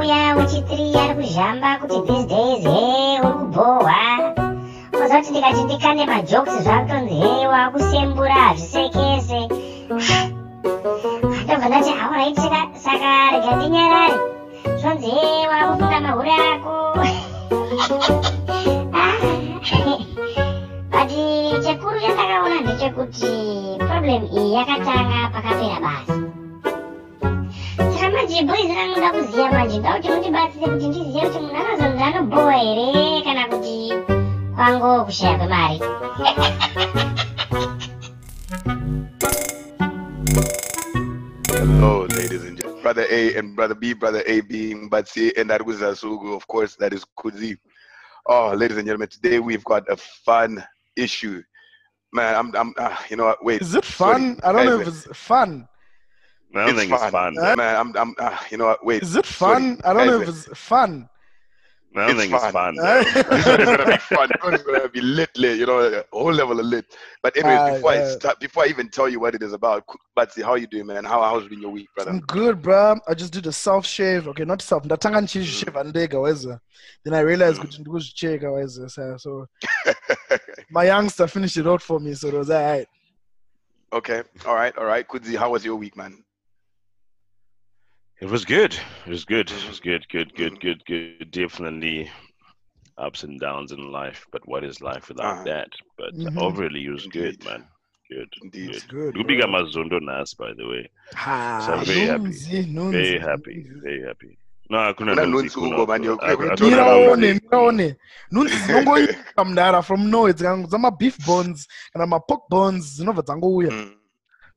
uya wechi3 ari kuzhamba kuti these days he uri kubhohwa oza kuti ndikati ndikande majoks zvakutonzi he wakusembura hazvisekese. Ndobva ndati aurit saka rega ndinyarari zvonzi he wakufunga mahuri ako. But chekuru chandakaona ndechekuti problem iyi yakatanga pakapera basa saka manje boys rangu nda kuziva manje nda kuti mundibatsire kuti ndizive kuti munhu anozonzi anobohwa here kana kuti kwango kushaya kwemari Hello, ladies and gentlemen. Brother A and Brother B, Brother A being Batsi and Arguza Sugu, of course, that is Kuzi. Oh, ladies and gentlemen, today we've got a fun issue. Man, I'm, I'm, uh, you know what? Wait. Is it fun? sorry. I don't know if it's fun. I don't it's think it's fun. Huh? Man, I'm, I'm, uh, you know what? Wait. Is it sorry. fun? I don't know if it's fun. I don't It's think it's fun. fun. This one gonna be fun. This one is gonna be lit, lit. You know, a whole level of lit. But anyways, Ah, before I start, before I even tell you what it is about, Batsi, how you doing, man? How how's been your week, brother? I'm good, bro. I just did a self shave. Okay, not self. Ndatanga ndichizvisheva ndega weza. Then I realized kuti ndikuzvicheka weza. So, so my youngster finished it out for me, so it was alright. okay, all right, all right. Kudzi, how was your week, man? It was good. It was good. It was good. Good. Good. Good. Good. Definitely ups and downs in life, but what is life without Uh-huh. that? But Mhm. overall, it was good, man. Good. Indeed. It's good. Kubiga bro. mazondo nas, by the way. Ha, So I'm very happy. nunzi, nunzi, Very happy. Very happy. No, nunzi, nunzi I- I- you're I- talking I- about Miraone, I- miraone. Nunzi dzinongoita mudara from nowhere dzanga- dzama beef bones kana ma pork bones dzinobva dzangouya. Mm.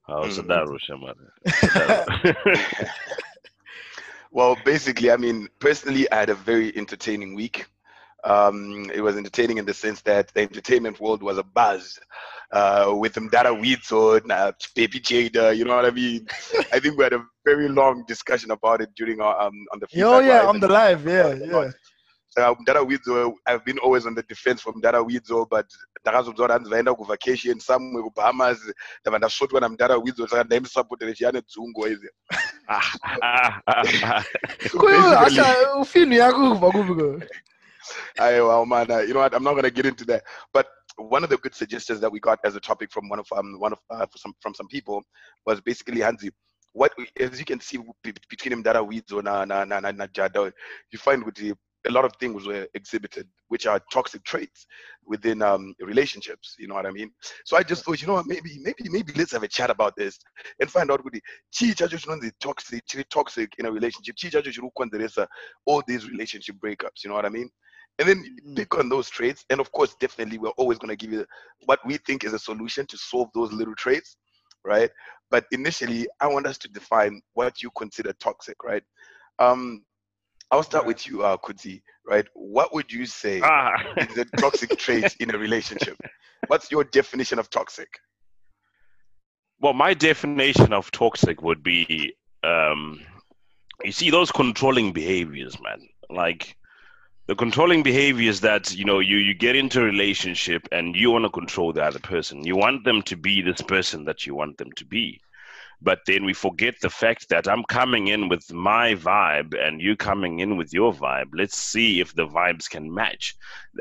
Hausadaro, shamara. Well, basically, I mean, personally, I had a very entertaining week. Um, it was entertaining in the sense that the entertainment world was a buzz uh, with Mdara Weedson, uh, Baby Jada, you know what I mean? I think we had a very long discussion about it during our um, on the Oh yeah, live on the live, yeah, yeah. Uh, Mdara Widzo, I've been always on the defense for Mdara Widzo, but ndakazobva kuti hanzi ku vacation somewhere kubahamas ndabva ndasvotwa namdara widzo saka ndaimusapotera chiyane dzungu izi Kuyo, asha ufinu yako kubva kupi ko? well, man, uh, you know what? I'm not going to get into that. But one of the good suggestions that we got as a topic from one of um, one of uh, some from some people was basically Hansi. What as you can see be- between him, Dara Weedzo na na na na na Jada, you find with the a lot of things were exhibited, which are toxic traits within um, relationships. You know what I mean? So I just thought, you know what? Maybe, maybe, maybe let's have a chat about this and find out what the chinonzi toxic, toxic in a relationship. Chi chacho chiri kukonzeresa all these relationship breakups. You know what I mean? And then Mm. pick on those traits. And of course, definitely, we're always going to give you what we think is a solution to solve those little traits, right? But initially, I want us to define what you consider toxic, right? Um, I'll start with you, uh, Kudzi, right? What would you say ah. is a toxic trait in a relationship? What's your definition of toxic? Well, my definition of toxic would be, um, you see, those controlling behaviors, man. Like the controlling behaviors that you know you you get into a relationship and you want to control the other person. You want them to be this person that you want them to be. But then we forget the fact that I'm coming in with my vibe and you coming in with your vibe. Let's see if the vibes can match.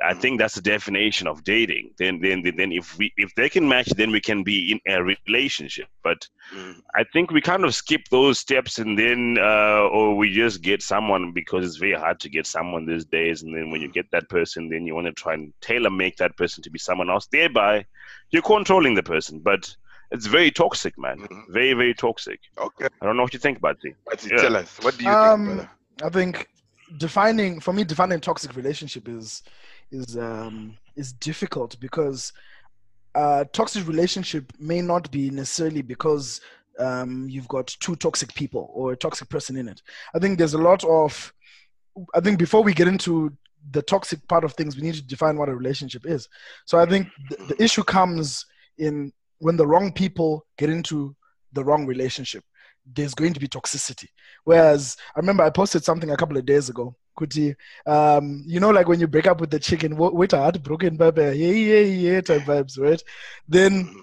I think that's the definition of dating. Then, then, then, if we if they can match, then we can be in a relationship. But Mm, I think we kind of skip those steps and then, uh, or we just get someone because it's very hard to get someone these days. And then when you get that person, then you want to try and tailor make that person to be someone else. Thereby, you're controlling the person. But it's very toxic, man. mhm. Very, very toxic. Okay, I don't know what you think about it. but Yeah. tell us, what do you Um, think, brother? I think defining for me defining toxic relationship is is um is difficult because uh toxic relationship may not be necessarily because um you've got two toxic people or a toxic person in it. I think there's a lot of I think before we get into the toxic part of things, we need to define what a relationship is. So I think the, the issue comes in when the wrong people get into the wrong relationship. There's going to be toxicity. Whereas I remember I posted something a couple of days ago kuti um you know like when you break up with the chicken wa- wait a heartbroken baby yeah yeah yeah type vibes right then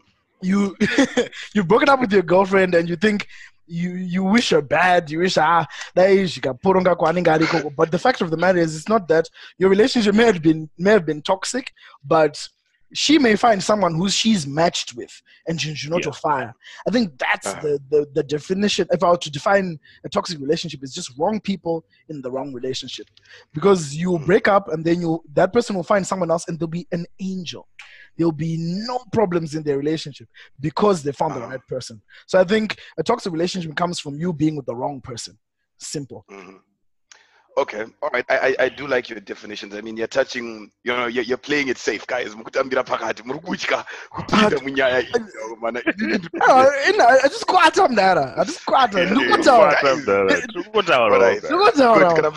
you you've broken up with your girlfriend and you think you you wish her bad you wish ah but the fact of the matter is it's not that your relationship may have been may have been toxic but she may find someone who she's matched with and she should not Yeah. fire i think that's Uh-huh. the, the the definition if i were to define a toxic relationship it's just wrong people in the wrong relationship because you break up and then you that person will find someone else and they'll be an angel there'll be no problems in their relationship because they found the Uh-huh. right person so i think a toxic relationship comes from you being with the wrong person simple Mhm. Okay, all right. I, I I do like your definitions. I mean, you're touching, you know, you're, you're playing it safe, guys. Mukutambira pakati, muri kudya, kupinda munyaya iyo, mana. Ah, ina- hatizikwata mdara hatizikwata ndikutaura Kwata mdara. Ndikutaura Alright. wega. Good, ndikutaura kana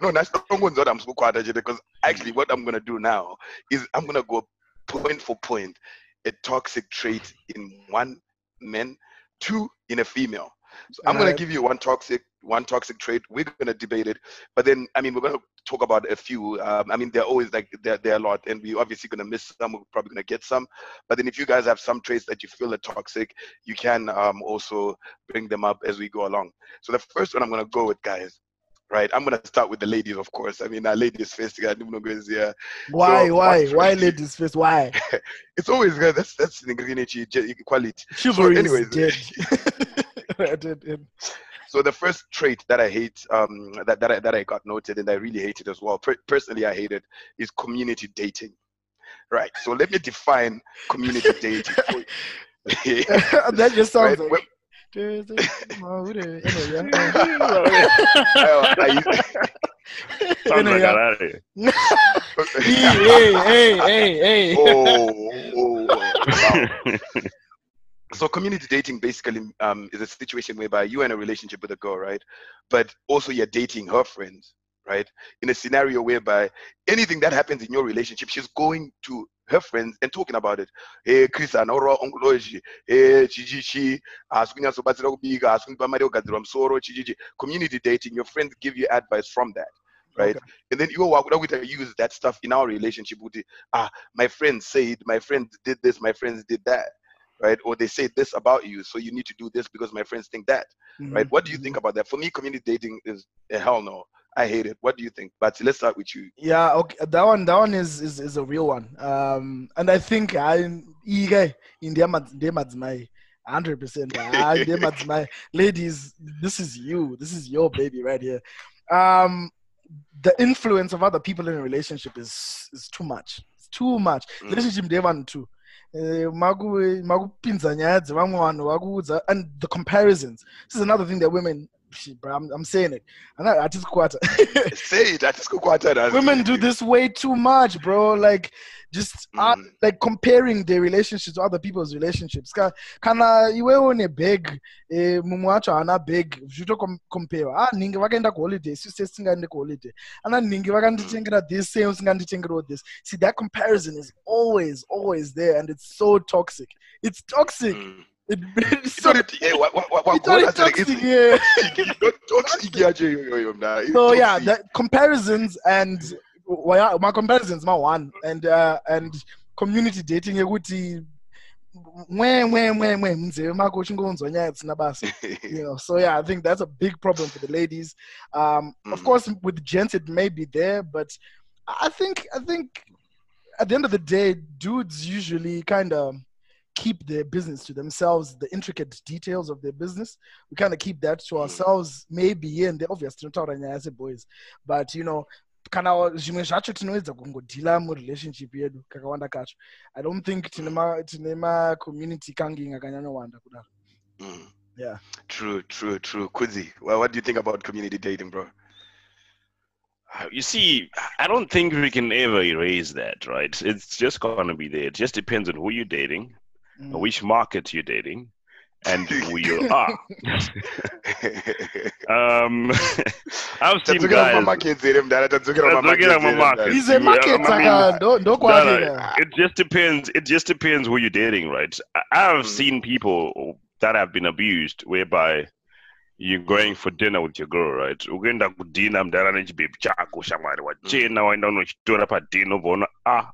No, ndinongonzwa kuti hamusi kukwata chete because actually what I'm gonna do now is I'm gonna go point for point a toxic trait in one man, two in a female. So I'm gonna give you one toxic, one toxic trait. We're gonna debate it, but then I mean we're gonna talk about a few. Um, I mean they're always like they're they're a lot, and we're obviously gonna miss some. We're probably gonna get some, but then if you guys have some traits that you feel are toxic, you can um, also bring them up as we go along. So the first one I'm gonna go with, guys. Right, I'm gonna start with the ladies, of course. I mean, uh, ladies first. Why So, why why ladies first why It's always good. That's that's the ingredient equality. chivalry anyways- is dead I did it. So the first trait that I hate, um, that that I, that I got noted and I really hate it as well. Per- personally, I hate it is community dating. Right. So let me define community dating. that just sounds Right, like anyway, yeah. Well, I- Sounds Anyway, like yeah. Harare. hey, hey, hey, hey. oh, oh, wow. So community dating basically um, is a situation whereby you're in a relationship with a girl right but also you're dating her friends right in a scenario whereby anything that happens in your relationship she's going to her friends and talking about it hey chris anoro onkoloji hey chichichi asikunyasobatsira kubika asikupa mari yogadzirwa musoro chichichi community dating your friends give you advice from that right Okay. and then you wakuda kuita use that stuff in our relationship kuti ah my friends said my friends did this my friends did that right or they say this about you so you need to do this because my friends think that right Mhm, what do you mhm. think about that for me community dating is a hell no i hate it what do you think but let's start with you Yeah, okay. That one, that one is is, is a real one. Um, and I think I guy in the my hundred percent. my ladies, this is you. This is your baby right here. Um, the influence of other people in a relationship is is too much. It's too much. Mm. Relationship day one too. Eh, makupinza nyaya dzevamwe vanhu vakuudza and the comparisons. This is another thing that women shit, bro, I'm, I'm saying it. I Ana- hatisi kukwata say it ati sikukwata women do this way too much bro. Like just uh, Mm. like comparing their relationships to other people's relationships. Ka- kana iwewe une bag eh, mumwe wacho haana bag zvitocompare ah ningi vakaenda kuholiday isu se tisingaende kuholiday ana ningi vakanditengera this se usinganditengerawo this. See that comparison is always always there and it's so toxic. It's toxic. Mm. It, it's It's so, yeah Not toxic yacho iyoyo, mna. It's so yeah toxic. the comparisons and well, my comparisons my one and uh and community dating yekuti mwe mwe mwe mwe munzeve mako uchingonzwa nyaya dzisina basa you know so yeah i think that's a big problem for the ladies um of Mhm. course with gents it may be there but i think i think at the end of the day dudes usually kind of keep their business to themselves the intricate details of their business we kind of keep that to Mhm. ourselves maybe here and there obviously tinotaura nyaya seboys but you know kana zvimwe zvacho tinoedza kungodhila murelationship yedu kakawanda kacho i don't think tine ma- tine macommunity kanging akanyanyowanda kudaro Mm. Yeah. True, true, true. Kuzi, well, what do you think about community dating, bro? You see, I don't think we can ever erase that, right? It's just gonna be there. It just depends on who you're dating, Mm. which market you're dating, and who you are. Um, I've seen Tadzokera guys. mumamarkets here, mdara, tadzokera Tadzokera mumamarkets here, mumamarkets. mdara. He's a Yeah, market I mean- saka ndo ndo No, kwake no, it just depends. It just depends who you're dating, right? I- I've Mm. seen people that have been abused, whereby, you're going for dinner with your girl right ukuenda kudhina mudhara nechibebi chako shamwari wachena waenda unochitora padhina ubvaona ah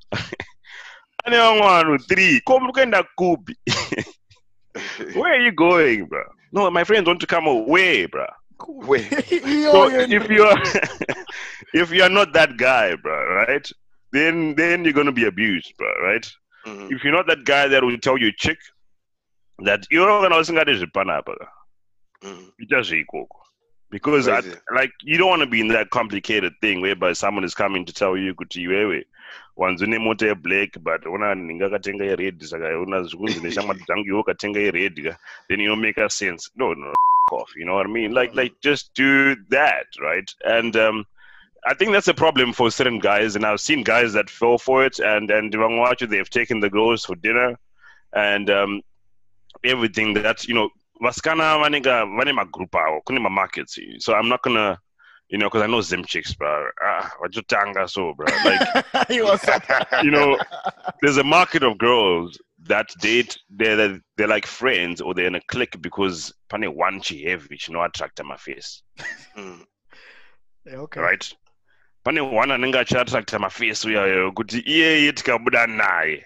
ane vamwe vanhu three. Ko muri kuenda kupi? Where are you going bro no my friends want to come away bro Wait. So if you're if you're not that guy bro right then then you're gonna be abused bro right? Mhm. if you're not that guy that will tell your chick that you're kana usingade zvipanapa Mhm. ita zveikoko because I, like you don't want to be in that complicated thing whereby someone is coming to tell you kuti iwewe wanzi une mota yeblack but una ninga akatenga yered saka una zvikunzi neshamwari dzangu iwe ukatenga yered ka. Then you make a sense. No no f- off you know what i mean? Like like just do that right? And um I think that's a problem for certain guys, and I've seen guys that fell for it, and and vamwe vacho they've taken the girls for dinner, and um, everything that you know vasikana vanenga vane magroup avo kune mamarkets so i'm not gonna you know because i know zim chicks bro ah, vachotanga so bro like you know there's a market of girls that date they're, they're, they're like friends or they're in a clique because pane one chi heavy chino attracta maface Mhm. Yeah, okay. right pane one anenge achiattracta maface uyayo kuti iyeye tikabuda naye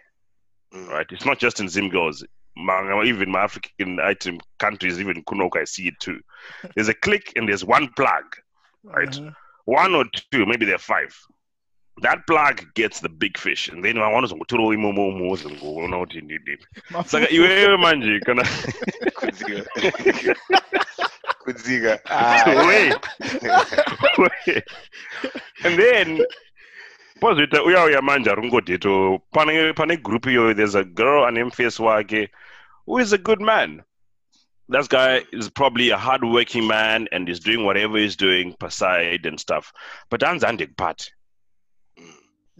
Mhm. right? It's not just in Zim girls. Ma- Even my African item countries, even Kunok, I see it too. There's a click and there's one plug, right? Uh-huh. One or two, maybe there are five. That plug gets the big fish, and then I want to throw him more, more, more, more, My Saka food- iwewe manje kana Kudzika. Kudzika. Ah, wait, wait. and then pozita uya uya manje ari kungodheto pane pane group iyoyo there's a girl ane mufesi wake who is a good man that guy is probably a hard-working man and is doing whatever he's doing per side and stuff. But handekupati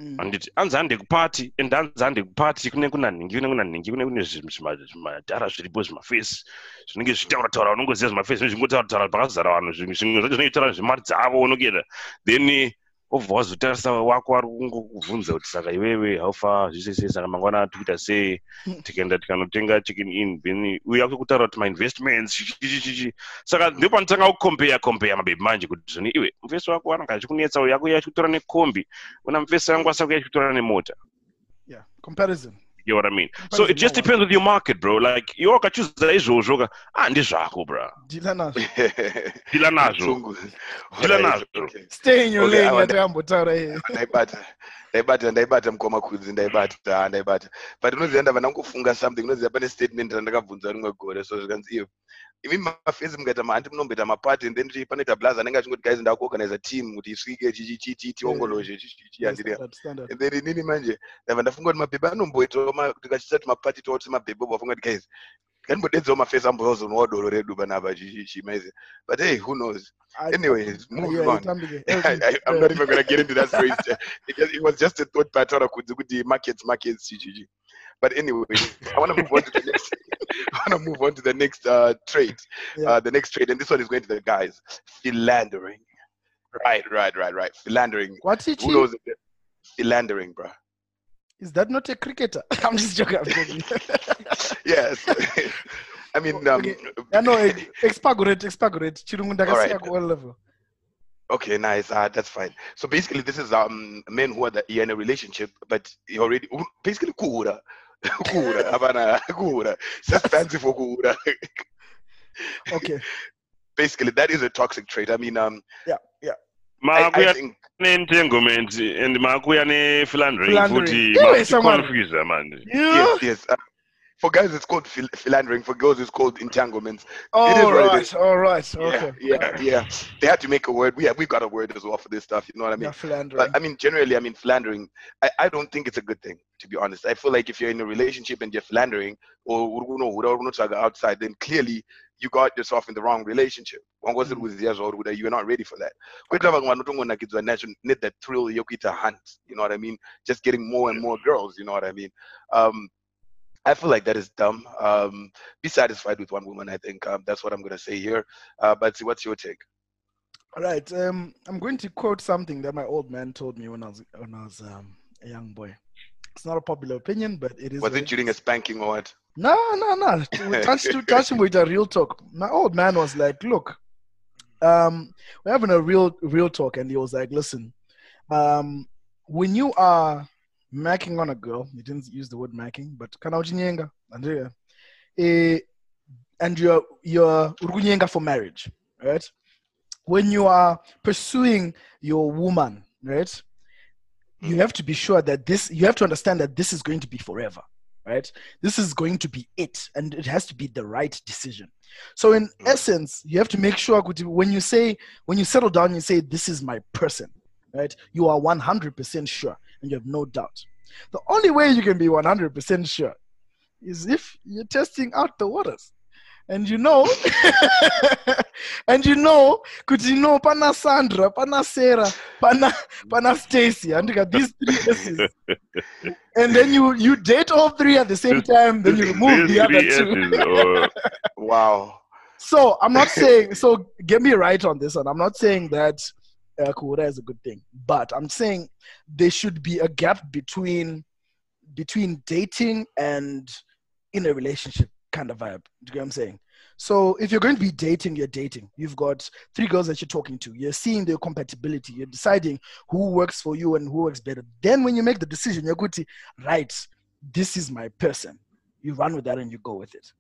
Mm. handiti hanzi handekupati and hanzi handekupati kune kuna nhingi kune kuna nhingi kune kune zvim- zvima- zvimadhara zviripo zvimafesi zvinenge zvichitaura taura unongoziva zvimafesi zvinenge taura pakazara vanhu zvimwe zvacho zvinenge taura zvemari dzavo unogeda then obva wazotarisa wako ari kungokubvunza kuti saka iwewe haufa zvise sei? Saka mangwana tikuita sei? Tikaenda tikanotenga chicken in then uya kutaura kuti mainvestments chichichichi saka ndipo panotanga kukompeya kompeya mabebi manje kuti zvoni iwe mufesi wako ananga achikunetsa uyu akuya achikutora nekombi. Una mufesi wangu asakuya achikutora nemota. Yeah. Comparison. You know what I mean? So it just depends with your market, bro. Like iwe wakachuza izvozvo ka ah ndizvako bro. Deal nazvo. Dila nazvo. Mtungu. Dila Alright, nazvo. okay. Stay in your Okay, I lane want- yatakambotaura here. ndaibata ndaibata ndaibata mukoma kudzi ndaibata ndaibata but unoziva ndava ndangofunga something unoziva pane statement randakabvunza rimwe gore so zvikanzi iyo imi mafesi mukaita mahandi munomboita mapati and then panoita blaza anenge achingoti guys ndakuorganiza team kuti isvike tiongolozhe chiyandirira Standard, standard. and then inini manje ndabva ndafunga kuti mabhebhe anomboitawo ma- tikachisati mapati toti mabhebhe wafunga kuti guys ngatimbodedzawo mafesi ambozonowa doro redu panapa chimaize but hey who knows anyways moving on. I, I'm not even gonna get into that story. It, it was just a thought pattern. Could the markets, markets, GGG. But anyway, I want to move on to the next. Want to move on to the next uh, trade. Yeah. Uh, the next trade, and this one is going to the guys. Philandering. Right, right, right, right. Philandering. What Who knows? Philandering, bro. Is that not a cricketer? I'm just joking. I'm joking. Yes. I mean, um, Okay. yeah, no, expagorate, expagorate. Alright. ku all level. Okay, nice. Uh, that's fine. So basically, this is um men who are the, in a relationship, but already basically kuhura, kuhura, abana kuhura. It's Just fancy for kuhura. Okay. basically, that is a toxic trait. I mean, um, I, I Makuya think ne-entanglement and makuya ne-philandering Philandering. futhi makuconfuse manje. Yeah. yes, yes. For guys, it's called phil- philandering. For girls, it's called entanglements. is All what it right. is. All right. Okay. yeah, yeah. They had to make a word. We have, we got a word as well for this stuff. You know what I mean? Yeah, philandering. But I mean, generally, I mean, philandering, I, I don't think it's a good thing, to be honest. I feel like if you're in a relationship and you're philandering or you know, outside, then clearly you got yourself in the wrong relationship. It Mm. with years old, you're not ready for that. Kweta vamwe vanotongoona kids vanacho need that thrill yokuita hunt, you know what I mean? Just getting more and more girls, you know what I mean? Um, I feel like that is dumb. Um, be satisfied with one woman, I think. Um, that's what I'm going to say here. Uh, but see, what's your take? All right. Um, I'm going to quote something that my old man told me when I was when I was um, a young boy. It's not a popular opinion, but it is. Was it during a spanking or what? No, no, no. We touch to touch him with a real talk. My old man was like, "Look, um, we're having a real real talk, and he was like, "Listen, um, when you are macking on a girl, You didn't use the word macking, but kana uchinyenga, Andrea, and you're you're urunyenga for marriage, right? When you are pursuing your woman, right? You have to be sure that this. You have to understand that this is going to be forever, right? This is going to be it, and it has to be the right decision. So, in Mm. essence, you have to make sure when you say when you settle down, you say this is my person, right? You are one hundred percent sure, and you have no doubt. The only way you can be one hundred percent sure is if you're testing out the waters. And you know, and you know, could you know, pana Sandra, pana Sarah, pana, pana Stacy, and you got these three S's. And then you you date all three at the same time, then you remove the other two. Or- Wow. So I'm not saying so get me right on this one. I'm not saying that uh, Kuura is a good thing, but I'm saying there should be a gap between between dating and in a relationship kind of vibe. Do you get what I'm saying? So if you're going to be dating, you're dating. You've got three girls that you're talking to. You're seeing their compatibility. You're deciding who works for you and who works better. Then when you make the decision, you're good to right. This is my person. You run with that and you go with it.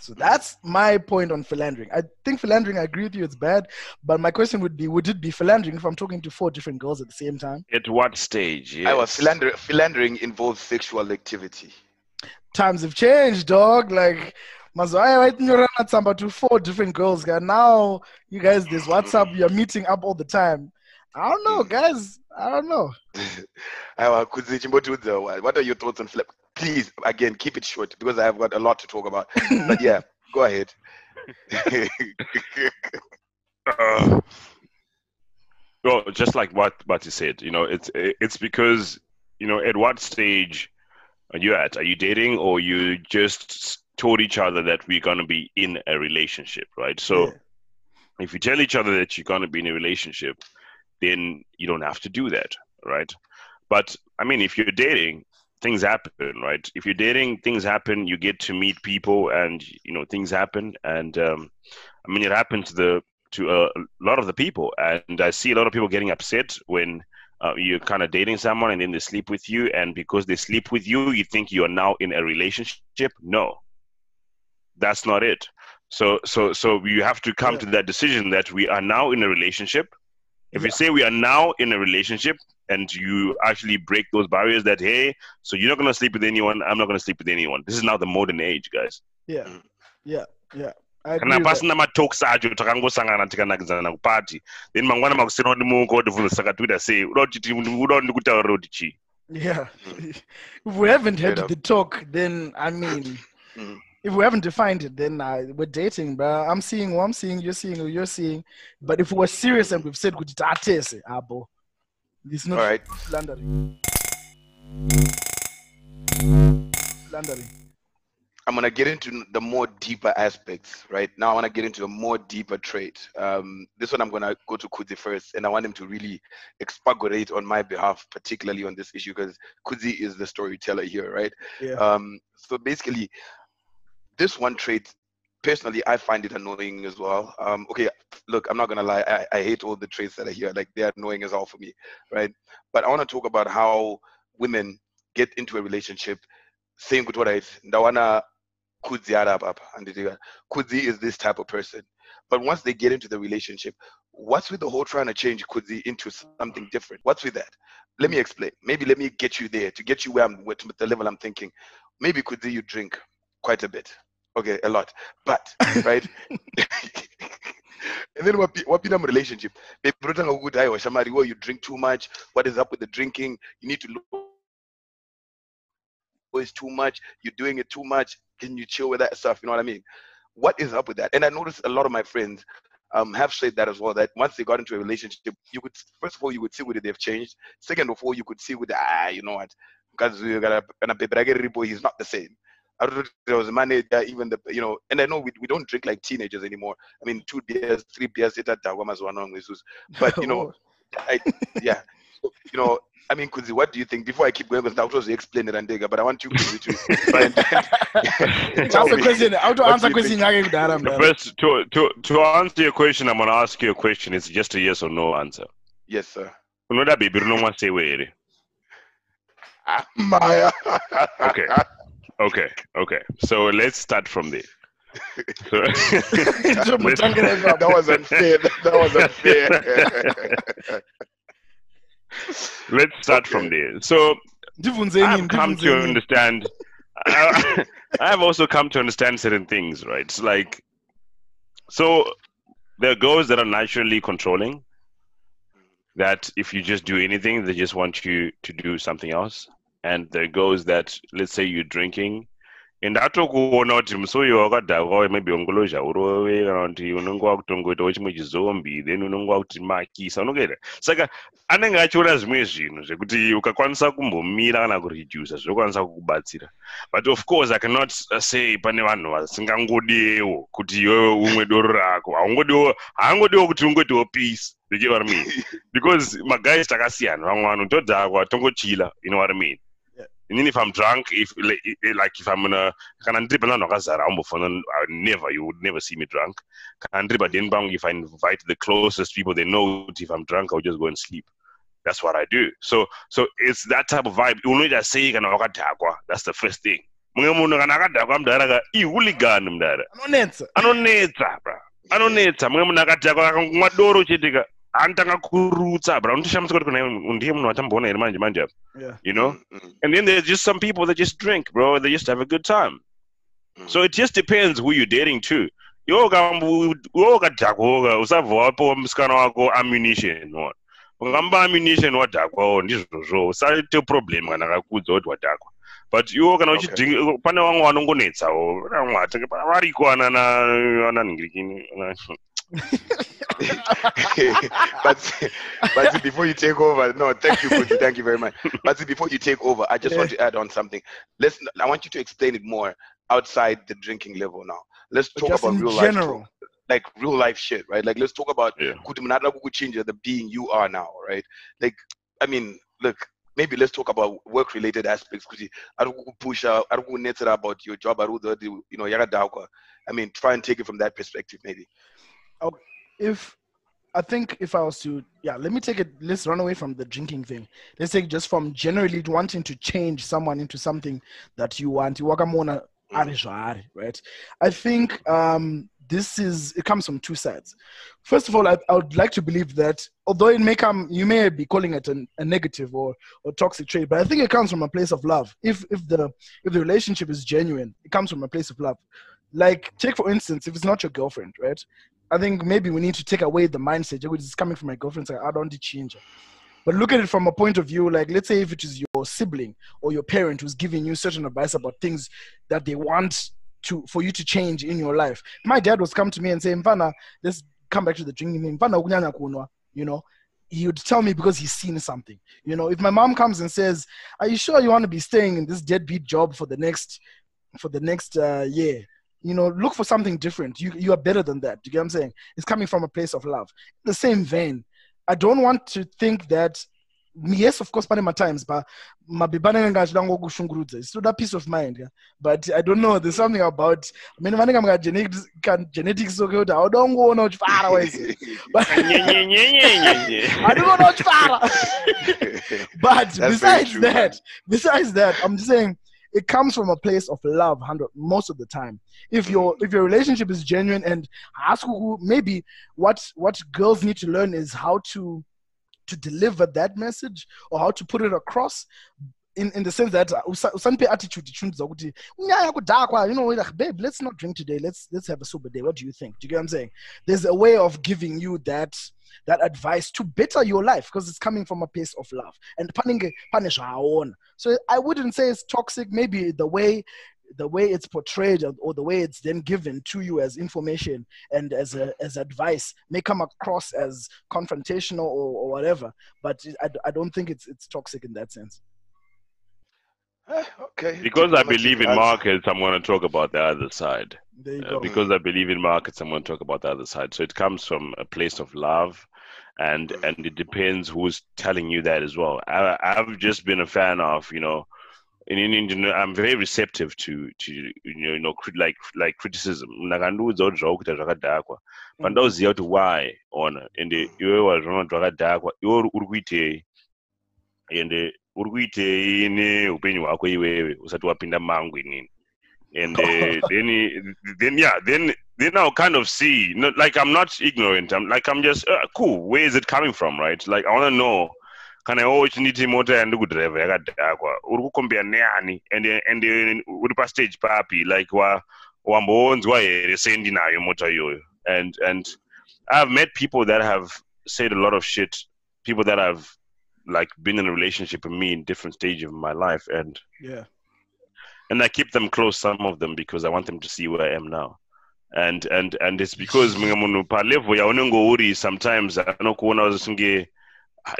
So that's my point on philandering. I think philandering, I agree with you, it's bad. But my question would be would it be philandering if I'm talking to four different girls at the same time? At what stage? I was Yes. philander- philandering involves sexual activity. Times have changed, dog. Like, Mazaya, right? You're number to four different girls. guy. Now, you guys, there's WhatsApp, you're meeting up all the time. I don't know, mm. guys. I don't know. Aiwa, Kudzi Chimbotudza, what what are your thoughts on flip? Please, again, keep it short because I have got a lot to talk about. But yeah, go ahead. Uh, well, just like what what you said, you know, it's it's because you know at what stage are you at? Are you dating or you just told each other that we're gonna be in a relationship, right? So Yeah. if you tell each other that you're gonna be in a relationship, then you don't have to do that, right? But I mean, if you're dating, things happen, right? If you're dating, things happen. You get to meet people, and you know things happen. And um, I mean, it happened to the to a lot of the people, and I see a lot of people getting upset when uh, you're kind of dating someone and then they sleep with you, and because they sleep with you, you think you are now in a relationship. No, that's not it. So, so, so you have to come Yeah. to that decision that we are now in a relationship. If you Yeah. say we are now in a relationship and you actually break those barriers that hey, so you're not gonna sleep with anyone, I'm not gonna sleep with anyone. This is now the modern age, guys. Yeah. Mm. Yeah. Yeah. I agree kana with that. pasina matalks acho takangosangana tikanakidzana kupati then mangwana makusina kuti muko kuti funhu saka tikuita sei uda kuti ti- uda ndikutaurira kuti chii Yeah. Mm. if we haven't had the talk, then I mean, Mm. if we haven't defined it, then uh, we're dating, bro. I'm seeing who I'm seeing, you're seeing who you're seeing. But if we're serious and we've said kuti tatese, abo, it's not All right. slandering. Slandering. I'm gonna get into the more deeper aspects, right? Now I wanna get into a more deeper trait. Um, this one I'm gonna go to Kuzi first, and I want him to really expurgate on my behalf, particularly on this issue, because Kuzi is the storyteller here, right? Yeah. Um, so basically, this one trait, personally, I find it annoying as well. Um, okay, look, I'm not gonna lie, I, I hate all the traits that I hear. Like they're annoying as all for me, right? But I want to talk about how women get into a relationship saying good what I ndawana Kudzi arapa apa, anditiga. Kudzi is this type of person. But once they get into the relationship, what's with the whole trying to change Kudzi into something different? What's with that? Let me explain. Maybe let me get you there to get you where I'm with, with the level I'm thinking. Maybe Kudzi you drink quite a bit. Okay, a lot. But right? and then what what in a relationship? They brought a good eye or somebody, oh, you drink too much. What is up with the drinking? You need to look oh, it's too much, you're doing it too much, can you chill with that stuff? You know what I mean? What is up with that? And I noticed a lot of my friends um, have said that as well, that once they got into a relationship, you could, first of all, you would see whether they've changed. Second of all, you could see with, ah, you know what, because you got a paper, I get boy, he's not the same. I don't know if there was a manager, even the, you know, and I know we, we don't drink like teenagers anymore. I mean, two beers, three beers, later tawamas one is but, you know, I, yeah. you know, I mean, Kuzi, what do you think? Before I keep going, because now to explain it and dig, but I want you Kuzi, to try and tell Answer me question. How to answer you question? think. yake kudhara, The mdara. first to to to answer your question, I'm gonna ask you a question. It's just a yes or no answer. Yes, sir. Unoda baby unomwa sewe ere. Ah, Maya. Okay. Okay, okay. So let's start from there. So, Nje mutangire ipapo. that was unfair. That was unfair. let's start from there. So I've come to understand. I, I've also come to understand certain things, right? It's like, so there are girls that are naturally controlling. That if you just do anything, they just want you to do something else. And there girls that, let's say you're drinking, and kuona kuti musoyo wakadhakwa maybe ongolozha urove kana kuti unenge wakutongoitawo chimwe chizombi then unenge wakuti makisa unongeda saka anenge achiona zvimwe zvinhu zvekuti ukakwanisa kumbomira kana kuredusa zvinokwanisa kukubatsira. But of course i cannot uh, say pane vanhu vasingangodiwo kuti iwewe umwe doro rako. Haungodiwo haangodiwo kuti ungoitiwo peace you get what i mean? Because maguys takasiyana vamwe vanhu todhakwa tongochila you know what i mean And if i'm drunk if like like if i'm in a kana ndiri pananhu akazara aumbofana I uh, never. You would never see me drunk. Padeni pangu if i invite the closest people they know if i'm drunk i'll just go and sleep. That's what i do. So so it's that type of vibe. Unoita sei kana wakadhakwa that's the first thing. Mumwe munhu kana akadhakwa mudhara ka ihuligani mudhara Anonetsa. anonetsa bra. Anonetsa. Mumwe munhu akadhakwa akangomwa doro chete ka anotanga kurutsa bra unotoshamisa kuti kuna ndiye munhu watamboona here manje manje apa you. Know? Mm, mm, and then there's just some people that just drink bro they just have a good time. Mm. so it just depends who you're dating too iwe ukambu- iwe ukadhakwoka usabva wapawo musikana wako ammunition wa ukampa ammunition wadhakwawo ndizvozvo usaite problem kana akakudza kuti wadhakwa but iwe kana Okay. uchidhinga pane vamwe vanongonetsawo vamwati variko anana ananhingirikini but but before you take over, no, thank you, Kuti, thank you very much. But before you take over, I just want to add on something. Let's. I want you to explain it more outside the drinking level now. Let's talk Just about in real life, general. talk, like real life shit, right? Like let's talk about Yeah. Kuti mnataka kukuchinja, the being you are now, right? Like, I mean, look. Maybe let's talk about work-related aspects. Kuti pusha, netsera about your job, arudo, you know, yagadauka. I mean, try and take it from that perspective, maybe. If I think if I was to, yeah, let me take it. Let's run away from the drinking thing. Let's take just from generally wanting to change someone into something that you want. You wakamona ari zvaari, right? I think um, this is it comes from two sides. First of all, I, I would like to believe that although it may come, you may be calling it an, a negative or or toxic trait, but I think it comes from a place of love. If if the if the relationship is genuine, it comes from a place of love. Like take for instance, if it's not your girlfriend, right? I think maybe we need to take away the mindset which is coming from my girlfriend. Like, I don't need change. But look at it from a point of view, like let's say if it is your sibling or your parent who's giving you certain advice about things that they want to for you to change in your life. My dad was come to me and say, Mfana, let's come back to the drinking thing. Ukunyanya you know. He would tell me because he's seen something. You know, if my mom comes and says, Are you sure you want to be staying in this deadbeat job for the next for the next uh, year? You know, look for something different. You you are better than that. Do you get what I'm saying? It's coming from a place of love. In the same vein, I don't want to think that yes, of course, panema times, but it's still that peace of mind. Yeah? But I don't know. There's something about I mean, I'm genetics, can genetics so good. I don't go no far away. But I don't go no far. But besides that, besides that, I'm just saying it comes from a place of love, hundred most of the time. If your if your relationship is genuine and ask who maybe what what girls need to learn is how to to deliver that message or how to put it across in, in the sense that usa- usanpe attitude ichundiza kuti "Unyaya kudhakwa," you know like babe let's not drink today. Let's let's have a sober day. What do you think? Do you get what i'm saying? There's a way of giving you that that advice to better your life because it's coming from a place of love. And punish our own so i wouldn't say it's toxic. Maybe the way the way it's portrayed or- the way it's then given to you as information and as a, as advice may come across as confrontational or, or whatever. But I, I don't think it's it's toxic in that sense okay. because I believe in answer. markets, I'm going to talk about the other side. Uh, because I believe in markets, I'm going to talk about the other side. So it comes from a place of love, and and it depends who's telling you that as well. I, I've just been a fan of you know. In, in, in, I'm very receptive to to you know, you know like like criticism. Ndakandiudza kuti zvakuita zvakadhakwa. Pandauziva kuti why ona ende iwe wazvona zvakadhakwa iwe uri uri kuitei ende uri kuitei neupenyu hwako iwewe usati wapinda and uh, then then yeah then then I'll kind of see not, like I'm not ignorant. I'm like I'm just uh, cool. Where is it coming from right? Like I want to know kana iwe uchinditi mota yandikudhiraivha yakadhakwa uri kukombera neani and then and uri pastage papi like wa wamboonzwa here sendi nayo mota iyoyo and and I've met people that have said a lot of shit people that have like been in a relationship with me in different stages of my life and Yeah. and I keep them close, some of them, because I want them to see where I am now. And and and it's because mwina munhu palevel yaunenge uri sometimes anokuona sekunge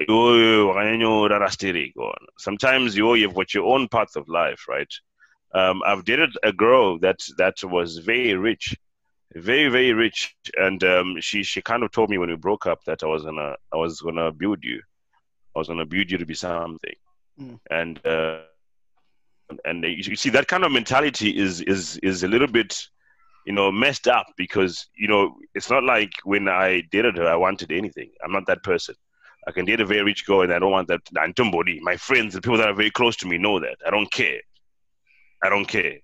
iwoyo wakanyanyorara stereki sometimes you you've got your own path of life right um, i've dated a girl that that was very rich very very rich and um, she she kind of told me when we broke up that i was gonna i was gonna build you i was gonna build you to be something. Mm. and uh, and you see that kind of mentality is is is a little bit you know messed up because you know it's not like when i dated her i wanted anything. I'm not that person. I can date a very rich girl and i don't want that. And somebody my friends the people that are very close to me know that. I don't care. I don't care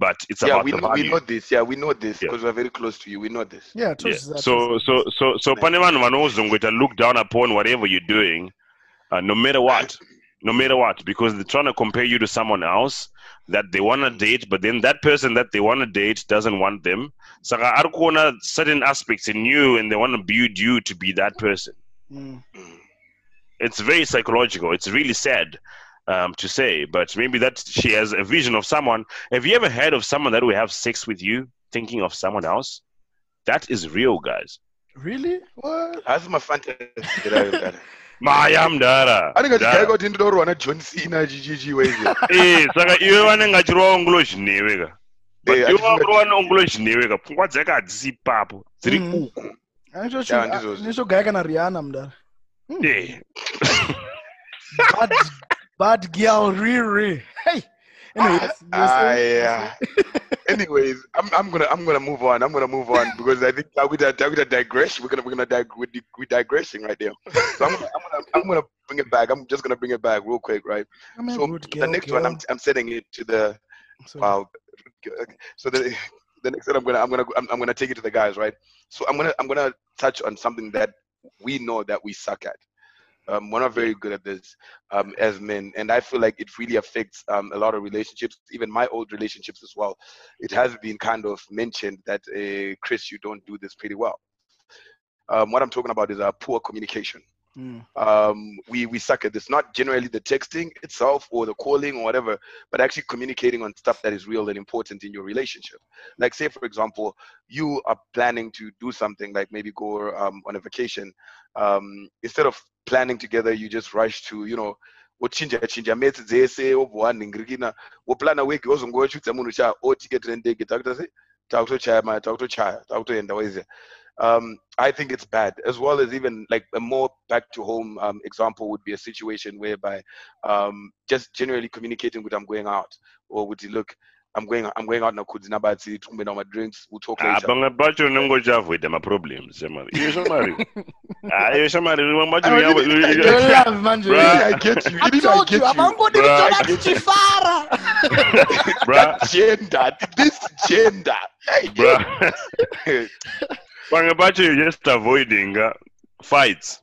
kuti hanzi ane mari kana kuti haana but it's Yeah, about we the know, we know this. Yeah, we know this Yeah. because we're very close to you. We know this. Yeah, yeah. towards so so so so pane vanhu vanozongoita look down upon whatever you're doing uh, no matter what no matter what because they're trying to compare you to someone else that they want to date but then that person that they want to date doesn't want them saka ari kuona certain aspects in you and they want to build you to be that person Mm. Mm. it's very psychological it's really sad um, to say but maybe that she has a vision of someone have you ever heard of someone that will have sex with you thinking of someone else that is real guys Really? What? That's my fantasy. I maya mudhara think I got into the one John Cena GGG ways. Eh, saka iwe vanenge achirova ongulo zvineve ka But Eh, iwe achifunga- wakurova neongulo zvineve ka pfungwa dzake hadzisi ipapo dziri Mm. uku Anisho Yeah, ndizvo- nishogaya kana Rihanna mdara. Bad girl Riri. Hey. Anyway, yes, Ah, yeah. Anyways, I'm, I'm gonna I'm gonna move on. I'm gonna move on because I think we're gonna, we're gonna digress. We're gonna we're gonna dig, we're, we're digressing right there. So I'm gonna, I'm gonna I'm gonna bring it back. I'm just gonna bring it back real quick, right? I'm So the girl, next one, I'm girl. I'm setting it to the So, wow. So the the next one, I'm gonna I'm gonna I'm, I'm gonna take it to the guys, right? So I'm gonna I'm gonna touch on something that we know that we suck at. Um, we're not very good at this um, as men, and I feel like it really affects um, a lot of relationships, even my old relationships as well. It has been kind of mentioned that uh, Chris, you don't do this pretty well. Um, what I'm talking about is uh, poor communication mm, um, we we suck at this. Not generally the texting itself or the calling or whatever, but actually communicating on stuff that is real and important in your relationship. Like say for example, you are planning to do something like maybe go um, on a vacation. Um, instead of planning together, you just rush to you know. wochinja chinja um, I think it's bad, as well as even like a more back to home um, example would be a situation whereby um, just generally communicating with I'm going out or would you look, I'm going I'm going out now could nabati tumbe my drinks, we'll talk ah, later. pamwe pacho unenge uchiavoida maproblems shamari iwe shamari Ah, iwe shamari pamwe pacho I really- unyavo- you love manje. Bruh. Really, I get you. I Really, I told get you, you. abangodi Bruh. kutoda. Bruh, Gender, this gender. Hey, bruh. pamwe pacho you're just avoiding uh, fights.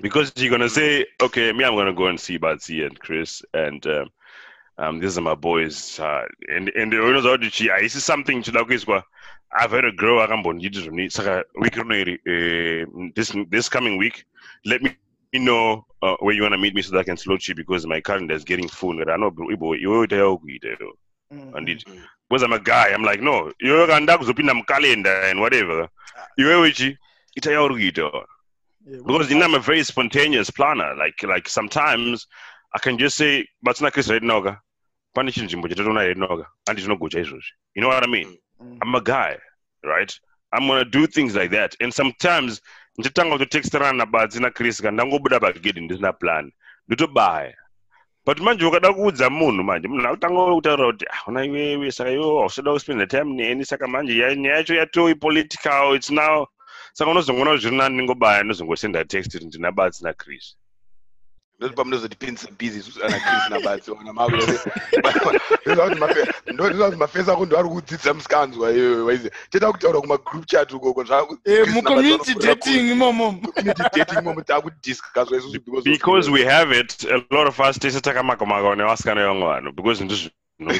Because you're gonna say okay me i'm gonna go and see Batsi and chris and um, um, these are my boys uh, and and unoziva kuti chi haisi something chida kuiswa i've had a girl zvoni saka week rino iri eh, this, this coming week let me know uh, where you want to meet me so that i can slot you because my calendar is getting full. I know, you ngati ano ibo iwe uita yakuita iwo anditi Mm. because i'm a guy i'm like no iwewe kana ndakuzopinda mukalenda and whatever iwewe chi ita yauri kuita because know, I'm a very spontaneous planner. Like like sometimes I can just say, but not Chris right now. Pane chinhu chimbo chatatoona right now. Andi chinogocha izvozvi. You know what I mean? mm, I'm a guy, right? i'm gonna do things like that and sometimes nditanga kutotexterana nabadzi nachris kana ndangobuda pagedhi ndisina plan nditobaya but manje ukada kuudza munhu manje munhu akutanga kutaura kuti "Ah, una iwewe saka iwe hausada kuspenda time neni saka manje ya- nyaya yacho yatoipolitical its now. Saka unozongoona zviri nani ndingobaya ndozongosenda text kuti ndina badzi nachris Those pamunozotipinza busy ana Chris nabadzi wana mako ndokuti mafe ndokuti mafesa ako ndo ari kudzidza musikanzwa iyoyo waizi teta kutaura kuma group chat ukoko Eh, mu-community dating imomo community dating momo takudiscusswa isusu because we have it a lot of us tese takamakamaka nevasikana vamwe vanhu because ndo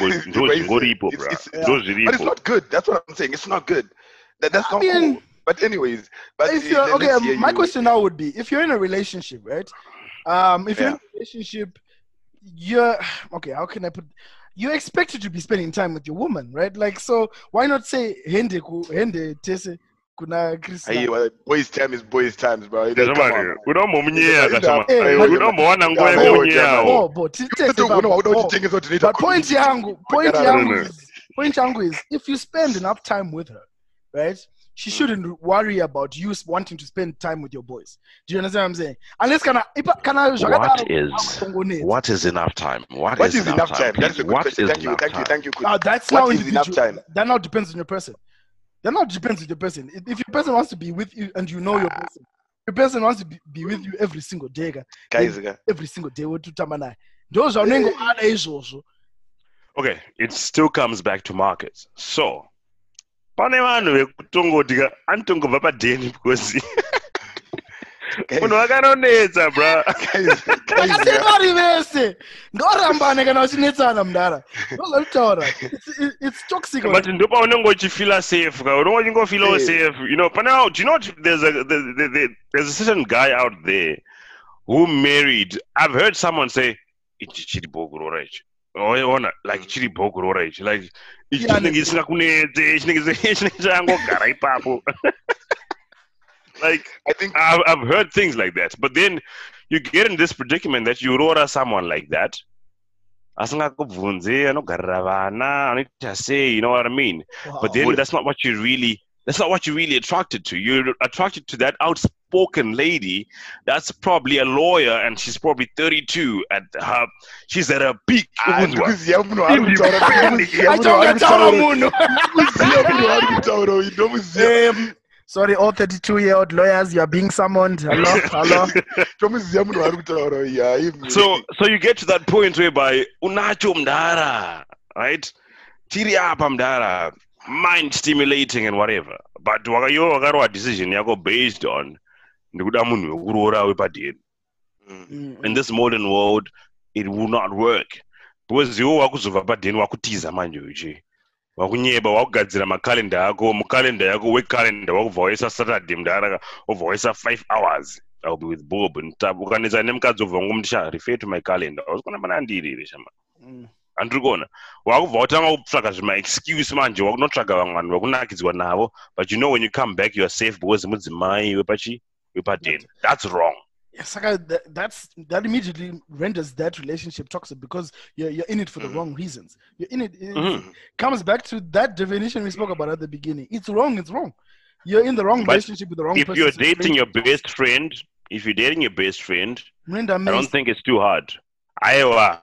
zvingoripo It's- bro but it's not good that's what i'm saying it's not good. That, that's I not mean, cool. But anyways but if you're okay, my you. question now would be: if you're in a relationship, right? Um, if you're in a relationship, you're okay. How can I put? You're expected to be spending time with your woman, right? Like, so why not say hende ku hende tese kuna Chris? Aye, well, boys time is boys times bro It doesn't- come on. unombomunyeya kashama unombowana nguva Yeah, yekunyeyawo Oh, but t- tese Kuti una baba, uda oh. kutitengesa kuti ndinoita But point community. yangu, point yangu no, no. is, point yangu is, if you spend enough time with her, right? She Mm. shouldn't worry about you wanting to spend time with your boys. Do you understand what I'm saying? Unless kana, ipa- kana what zvakadaro, is hakutongonetsa. what is enough time what What is is enough time? That's a good what question. is Thank you, enough thank you, time? thank you. Chris. Now that's What now is enough time? That now depends on your person. That now depends on your person. If if your person wants to be with you and you know your person, your person wants to be, be with you every single day, ka, Guys, uh, every single day. wototamba naye. Ndo zvaunengoada izvozvo. okay it still comes back to markets so pane vanhu vekutongoti ka anotongobva padheni because munhu guys, vakanonetsa bro guys, guys, Vakati uh, vari vese. Ndorambane kana uchinetsana mudhara ndozvatitaura It's- toxic but ndopaunenge uchifila safe ka unenge uchingofila Hey. safe. You know but now do you know there's a the, the, the, there's a certain guy out there who married i've heard someone say ichi chiri bhokurora ichi oona like chiri bhokurora ichi like ichi chinenge ne- chisingakunetse chinenge chinenge changogara ipapo like I think I've, I've heard things like that but then you get in this predicament that you rora someone like that asingakubvunze anogarira vana anoita sei you know what i mean? But then that's not what you really that's not what you're really attracted to. You're attracted to that outspoken lady that's probably a lawyer and she's probably 32 at her she's at her peak Ah, ndikuziva munhu ari kutaura ndikuziva munhu ari achongataura kutaura munhu ndikuziva munhu ari kutaura uyu ndomuziva Um, sorry all 32 year old lawyers you are being summoned. Hello hello. Ndomuziva munhu ari kutaura uyu hai so so you get to that point whereby unacho mdara right? Tiri apa mdara mind stimulating and whatever. But waka- iwe wakarwa decision yako based on ndikuda munhu wekuroora wepadheni Mm. in this modern world it will not work. Because iwe wakuzobva padheni wakutiza manje uchi wakunyeba wakugadzira makalenda ako mukalenda yako wekalenda wakubva waisa saturday mudara wobva waisa 5 hours. Iwill be with bob ukanetsa nemukadzi obva ngomtisha refer to my calendar. Wasikona pana ndirire shama. Mm. Handiri kuona wakubva watanga kutsvaga zvima-excuse manje wakunotsvaga vamwe vanhu vakunakidzwa navo but you know when you come back you are safe because mudzimai wepachi wepadheni that's wrong Yeah, Saka, that, that's that immediately renders that relationship toxic because you're, you're in it for the Mhm. wrong reasons. You're in it. It Mhm. comes back to that definition we spoke about at the beginning. It's wrong. It's wrong. You're in the wrong But relationship with the wrong if person. If you're dating your best friend, if you're dating your best friend, Mrinda I don't think it's too hard. Aiwa,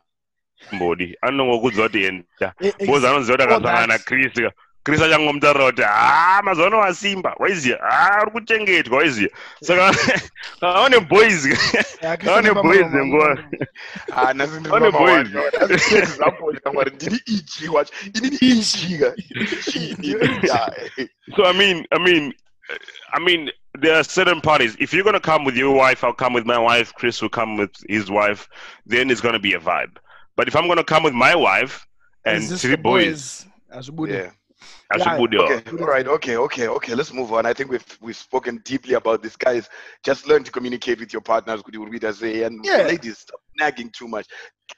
mbodi anongokuudza kuti enda bozi anoziva kuti all akasangana oh, that. achangomutaurira kuti ha ah, mazuva ano wasimba waiziya ha ah, uri kuchengetwa waiziya saka aone boys Yeah, aone boys nguva Ah, nhasi ndiri Pane mama boys. wani, nhasi ndiri example yamwari ndiri ichi wacho inini ichi ka Ichi, yeah. Eh, eh. So I mean, I mean, I mean, there are certain parties. If you're gonna come with your wife, I'll come with my wife. Chris will come with his wife. Then it's gonna be a vibe. But if I'm gonna come with my wife and three the boys, Azubudi. yeah. I Yeah, should put Okay, all right, okay, okay, okay. Let's move on. I think we've we've spoken deeply about this, guys. Just learn to communicate with your partners. Could you read us say and Yeah. ladies, stop nagging too much.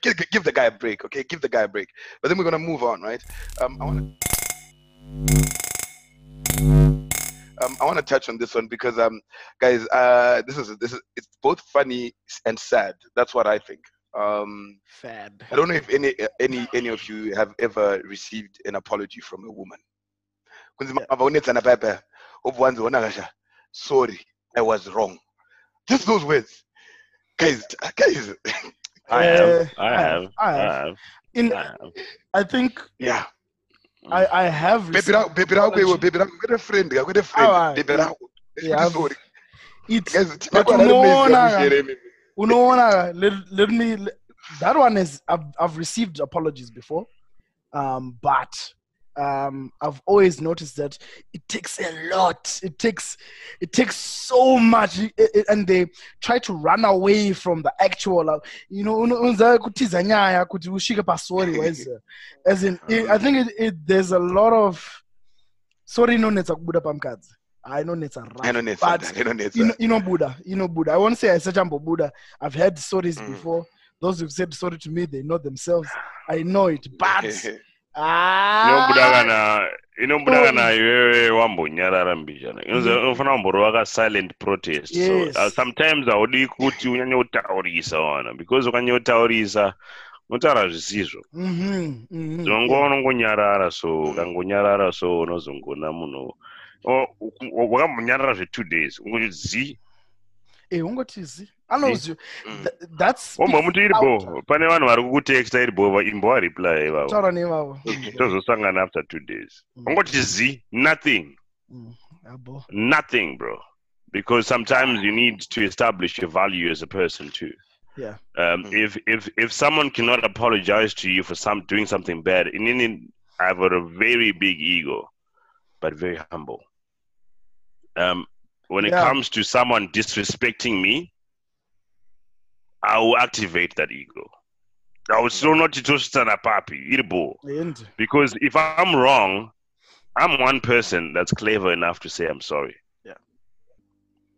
Give, give the guy a break, okay? Give the guy a break. But then we're gonna move on, right? Um, I wanna. Um, I want to touch on this one because, um, guys, uh, this is this is it's both funny and sad. That's what I think. Um, Fad. I don't know if any any any of you have ever received an apology from a woman. Kunzi mava unetsana papa obuwanzi wona kasha sorry i was wrong just those words guys guys I have, Uh, I I have, have, I I have. have, In I have. I think yeah I I have baby received rako baby rako iwe apology. baby rako kwete friend ka kwete friend Awa, baby yeah. rako Yeah, Kuti I've- sorry it guys but chakwa rari kushere mimi unoona let, let me let- that one is I've, I've received apologies before um but um i've always noticed that it takes a lot. It takes it takes so much. I- i- and they try to run away from the actual uh, you know uno- unza kutiza nyaya kuti usvike pasori as in i I think it, it, there's a lot of sorry kubuda pamukadzi ainonetsa right ainonetsa inobuda inobuda. I won't say aisachambobuda i've heard stories Mm. before. Those who've said sorry to me they know themselves. I know it but inobuda ah, kana inobuda kana iwewe wambonyarara mbijana. Mm. unofana kumborova silent protest Yes. so uh, sometimes haudi kuti unyanye kutaurisa wana because ukanye kutaurisa unotaura zvisizvo. Mhm, mhm, zongo unongonyarara so ukangonyarara so unozongona munhu o- u- wakambonyarara zve2 days. Ungoti zi eh ungotizi anoziva Mm. Th- that's wombomuti iribo out. pane vanhu vari kukutexta iribo imbo wareply ivavo taura nevavo. Tozosangana after two days. Mm. ungoti zi nothing. Mm, nothing bro. Because sometimes you need to establish your value as a person too. Yeah. um, Mm. if if if someone cannot apologize to you for some doing something bad in Indian, i've got a very big ego but very humble um when it Yeah. comes to someone disrespecting me i will activate that ego i will still not to papi iribo and because if I'm wrong, I'm one person that's clever enough to say I'm sorry. Yeah.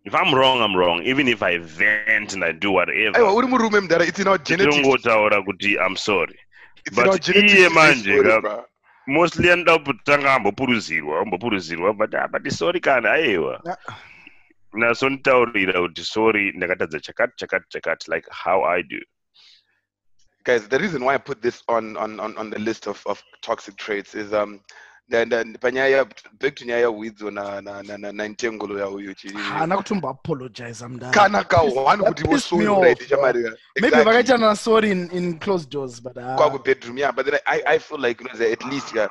If I'm wrong, I'm wrong. Even if I vent and I do whatever, aiwa uri murume mudhara it's in our genetics ndinongotaura kuti I'm sorry. it's but in our genetics iye to sorry, bro. Mostly anoda kutanga ambopuruzirwa, ambopuruzirwa, but ah, but sorry kana aiwa. Ah. Naso nditaurira kuti sorry ndakatadza chakati chakati chakati like how I do. guys the reason why i put this on on on, on the list of, of toxic traits is um then then panyaya back to nyaya widzo na na na na, na ntengolo ya uyu chiri haana kutombo apologize kana ka one That kuti pissed me vosori right off, chamarira maybe vakaitana sorry in, in closed doors but uh, yeah but then i i feel like you know at least yeah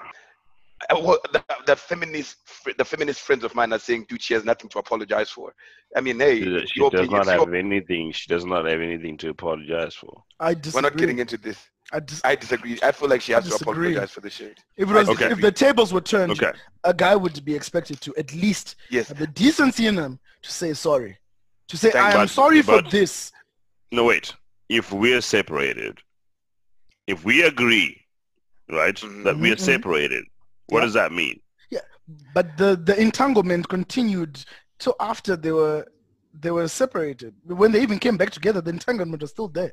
well, the, the feminist the feminist friends of mine are saying dude she has nothing to apologize for i mean hey She, she your does opinion, not it's your- have anything. She does not have anything to apologize for. I disagree. we're not getting into this I dis- i disagree i feel like she has to apologize for the shit if, it was, Okay. if the tables were turned, Okay. a guy would be expected to at least yes have the decency in him to say sorry, to say Thank I am God. sorry for this. No, wait. If we're separated, if we agree, right, Mhm. that we are Mhm. separated, what Yeah. does that mean? Yeah, but the the entanglement continued till after they were they were separated. When they even came back together, the entanglement was still there.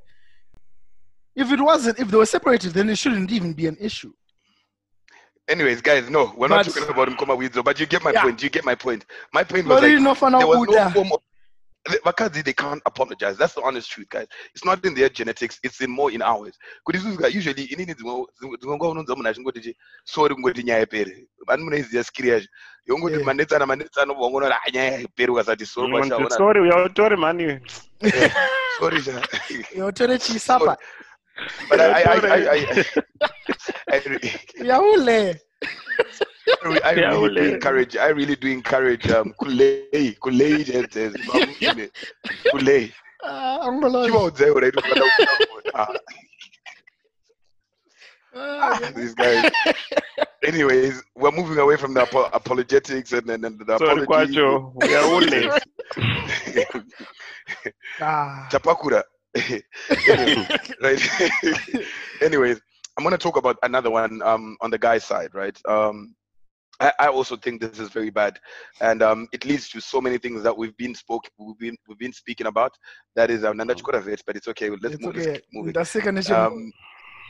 If it wasn't, if they were separated, then it shouldn't even be an issue. anyways guys no we're not talking about Mkoma widzo but you get my Yeah. point you get my point my point was Lori like inofana there was no kuda. form of the- Vakadzi, they can't apologize. That's the honest truth, guys. It's not in their genetics. It's in more in ours. Kuti isusu guys, usually inini dzimwe dzimwe nguva unonzwa munhu achingoti chi sorry kungoti nyaya ipere. Vani munoiziva skiri yacho. Yongoti Yeah. manetsana manetsana ubva "Ah, nyaya ipere ukasati sorry kwashaona. Sorry, we are sorry, man. Sorry, sha. Yotore chisapa. But I I I I, I, I, really- Yaule. I Yeah, really do well, encourage. I really do encourage um kulei kulei gente kulei. Ah, angololi. Chivaudze right ufana these guys. Anyways, we're moving away from the apo- apologetics and then and the Sorry, apology. Kwacho. We are only. ah. Chapakura. Right. Anyways, I'm gonna talk about another one um, on the guy's side, right? Um, I, I also think this is very bad, and um, it leads to so many things that we've been spoke we've been we've been speaking about. That is um, Nanda Chikoravets, but it's okay. Let's It's move. Let's okay. keep moving. Ndaseka neshe- um,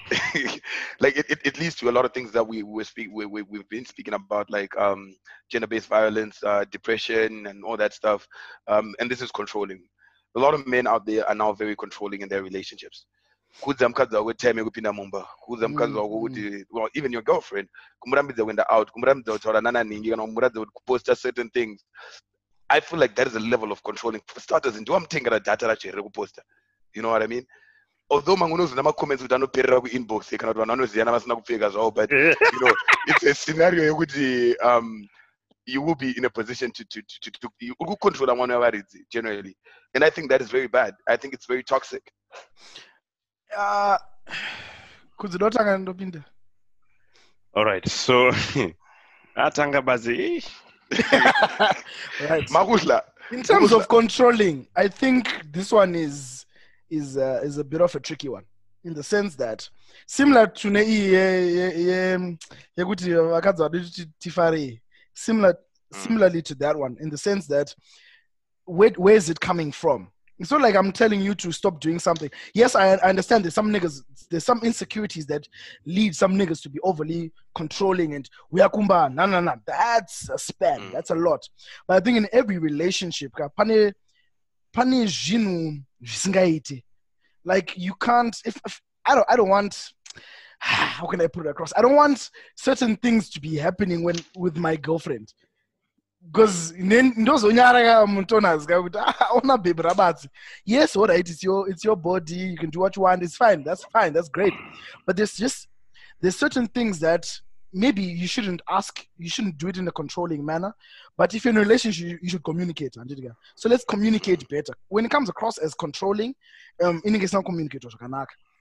like it, it, it leads to a lot of things that we we speak we, we we've been speaking about like um gender-based violence uh depression and all that stuff um and this is controlling a lot of men out there are now very controlling in their relationships kuudza mukadzi wako time yekupinda mumba kuudza mukadzi Mm, wako kuti well, even your girlfriend kumurambidza kuenda out kumurambidza kutaura nananingi kana kumuratidza kuti kuposta certain things. I feel like that is a level of controlling. For starters ndiwamutengera data racho here rekuposta. You know what i mean? Although mamwe unozoona macomments kuti anoperera kuinbox kana kuti vanhu vanoziyana vasina kupfeka zvavo but you know it's a scenario yekuti um you will be in a position to to to, to, to kucontrola mwana wavaridzi generally. And i think that is very bad. I think it's very toxic Uh, kudzi ndopinda All right. So atanga bazi. eh, right. Makuhla in terms of controlling i think this one is is uh, is a bit of a tricky one in the sense that similar to ne ye- ye- ye- yekuti vakadzi vadoti tifare similar similarly to that one in the sense that where, where is it coming from it's not like i'm telling you to stop doing something. Yes i, I understand there's some niggas there's some insecurities that lead some niggas to be overly controlling and we are kumba. No no no. That's a span Mm. that's a lot. But i think in every relationship ka, pane pane zvinhu like you can't if, if i don't i don't want how can i put it across? I don't want certain things to be happening when with my girlfriend because ndozonyaraka mutonazika kuti "Ah, ona baby rabatsi yes all right it's your it's your body you can do what you want it's fine that's fine that's great. But there's just there's certain things that maybe you shouldn't ask you shouldn't do it in a controlling manner but if you're in a relationship you, you should communicate so let's communicate better. When it comes across as controlling um in not communicate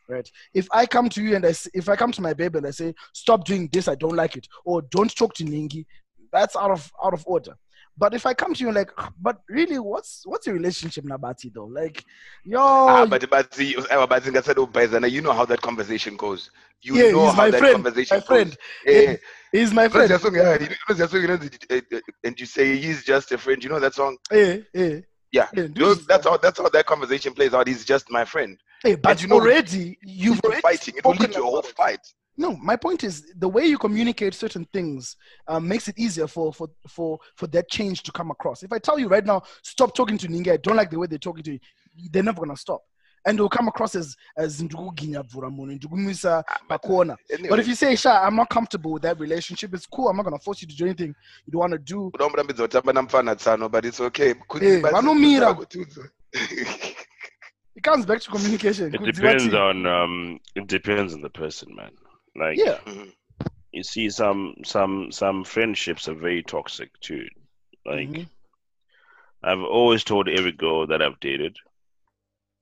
right? If i come to you and i if i come to my baby and i say stop doing this i don't like it or don't talk to ningi that's out of out of order. But if i come to you like but really what's what's your relationship nabati though? Like yo ah, but bazi aiwa bazi ngasati ubhaizana you know how that conversation goes. You yeah know how that friend conversation my friend. goes. Eh, he's my friend. Unoziva song, yeah, you- song inonzi, eh, eh, and you say he's just a friend you know that song? Yeah yeah yeah. Yeah, You know, that's how that's how that conversation plays out. He's just my friend. Hey, but you know- already you've already fighting. It will lead to a whole fight No, my point is the way you communicate certain things um, makes it easier for, for for for that change to come across. If I tell you right now, stop talking to Ninga, I don't like the way they're talking to you, they're never gonna stop. And it'll come across as as Nduguginya Vuramun, Ndugumisa Pakona. Anyway, But if you say, Sha, I'm not comfortable with that relationship, it's cool. I'm not gonna force you to do anything you don't want to do. unomurambidza kutamba namufana tsano but it's okay Kunzi Eh, bazi- vanomira. It comes back to communication. It depends on um. It depends on the person, man. Like Yeah. Mhm. you see, some some some friendships are very toxic too. Like Mhm. I've always told every girl that I've dated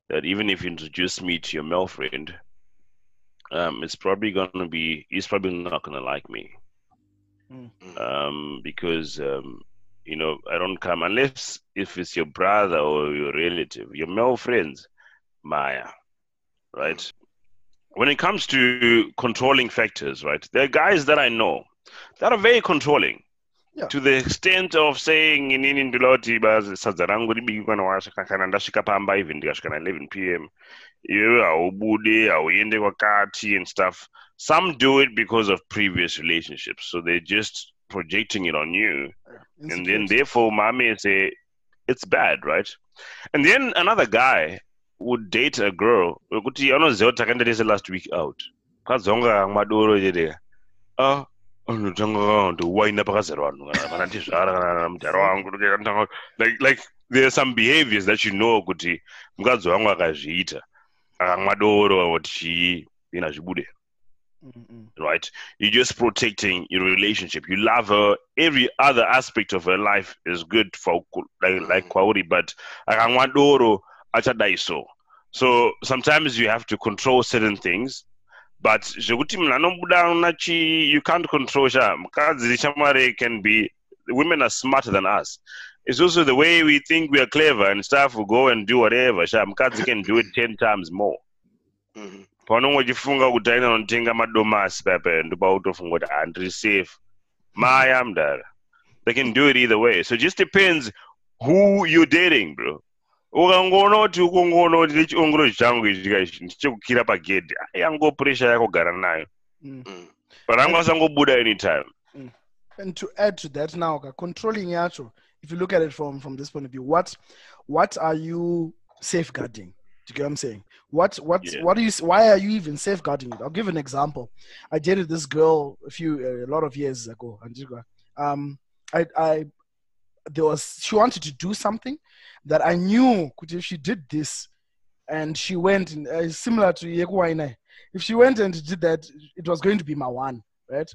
that even if you introduce me to your male friend, um, it's probably gonna be he's probably not gonna like me. Mm. Um, because um, you know, I don't come unless if it's your brother or your relative, your male friends, Maya, right? When it comes to controlling factors, right? There are guys that I know that are very controlling. Yeah. To the extent of saying inini ndiloti bazi sadza rangu ribikwa nawasvika kana ndasvika pamba even ndikasvika na 11 pm iwewe haubude hauende kwakati and stuff some do it because of previous relationships so they're just projecting it on you and then therefore mommy say it's bad right and then another guy would date a girl wekuti anoziva kuti takaenderese last week out kadzonga madoro chete ah anotanga ndowaina pakazara vanhu kana ndizvara kana mudhara wangu like like there are some behaviors that you know kuti mukadzi wangu akazviita akamwa doro kuti chii ina zvibude Mm, mm. right? You're just protecting your relationship. You love her. Every other aspect of her life is good for like like Kwauri, but akamwadoro achadai so. So sometimes you have to control certain things. But zvekuti munhu anobuda unachi you can't control sha mukadzi shamwari can be women are smarter than us. It's also the way we think we are clever and stuff. We go and do whatever. Sha mukadzi can do it ten times more. Mhm. paunenge uchifunga kuti aina unotenga madomasi pepe ndopautofunga kuti handiri safe maya mudara they can do it either way so it just depends who you're dating bro ukangoona kuti ukongoona kuti nechiongoro changu ichika ichi ndichekukira pagedhi yango pressure yako gara nayo Mm. Mm. but angu asangobuda anytime and to add to that now controlling yacho if you look at it from from this point of view what what are you safeguarding Do you get what I'm saying? What what Yeah. what do you why are you even safeguarding it? I'll give an example. I dated this girl a few a lot of years ago, Antigua. Um, I I there was she wanted to do something that I knew could if she did this, and she went uh, similar to Yekuwaine. If she went and did that, it was going to be my one, right?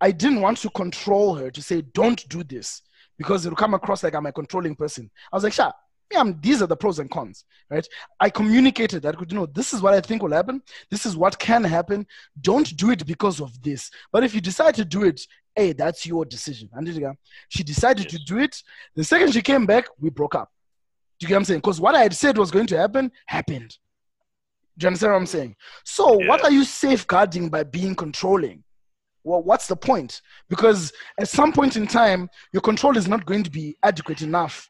I didn't want to control her to say don't do this because it'll come across like I'm a controlling person. I was like, sure, yeah, I'm, these are the pros and cons, right? I communicated that, you know, this is what I think will happen. This is what can happen. Don't do it because of this. But if you decide to do it, hey, that's your decision. And she decided to do it. The second she came back, we broke up. Do you get what I'm saying? Because what I had said was going to happen happened. Do you understand what I'm saying? So, what are you safeguarding by being controlling? Well, what's the point? Because at some point in time, your control is not going to be adequate enough.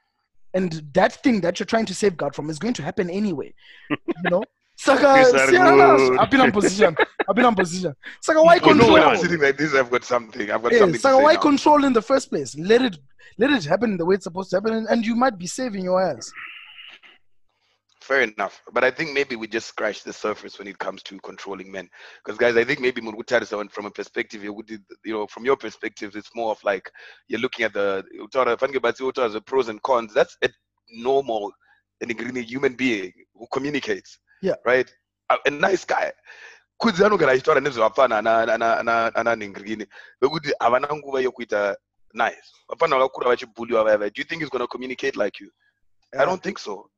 And that thing that you're trying to safeguard from is going to happen anyway. You know? Saka, Yes, I Sierra, would. I've been on position. I've been on position. Saka, why You know when I'm control? sitting like this, I've got something. I've got Yeah, something to Saka, why now. control in the first place? Let it let it happen the way it's supposed to happen, and, and you might be saving your ass. Fair enough. But I think maybe we just scratched the surface when it comes to controlling men. Because guys, I think maybe Murugutari from a perspective, you would you know, from your perspective, it's more of like you're looking at the Utara Fange Batsi Utara as the pros and cons. That's a normal and a human being who communicates. Yeah. Right? A, a nice guy. Kudzi anogara achitaura nezvevafana ana- ana- ana- ananhingirini vekuti havana nguva yokuita nice vafana vakakura vachibhuliwa vaya vaya do you think he's going to communicate like you i don't think so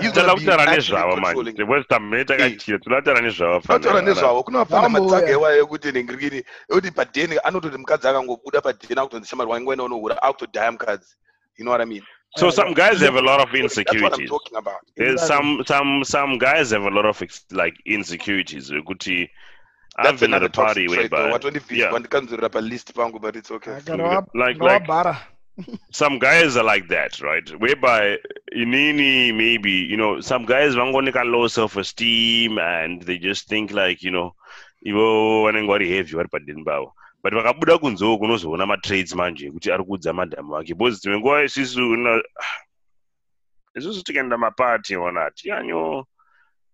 He's gonna tala be kutaura actually nezvavo controlling. manje west ham mene takachira tinataura nezvavo taura fana- nezvavo kune vafana Vambo, matsaga yeah. iwaya ekuti nhingirikini ekuti padheni anototi mukadzi akangobuda padheni akutonzi shamari wangu wena unohura akutodhaya mukadzi you know what i mean so some uh, guys have a lot of that's what i'm insecurities. talking about. There's some some some guys have a lot of like insecurities. Kuti I've that's been at another a party toxic trait though. Whereby watondivhisa yeah. wandikanzurira but it's okay. Ngarawa- like like ngawabhara. some guys are like that, right? Whereby inini maybe you know some guys vangonika low self esteem and they just think like you know ivo vanenge vari heavy vari padeni pavo but vakabuda kunze uku unozoona matrades manje ekuti ari kuudza madhamu ake. Because dzimwe nguva isisu isusu tikaenda mapati ona tianyo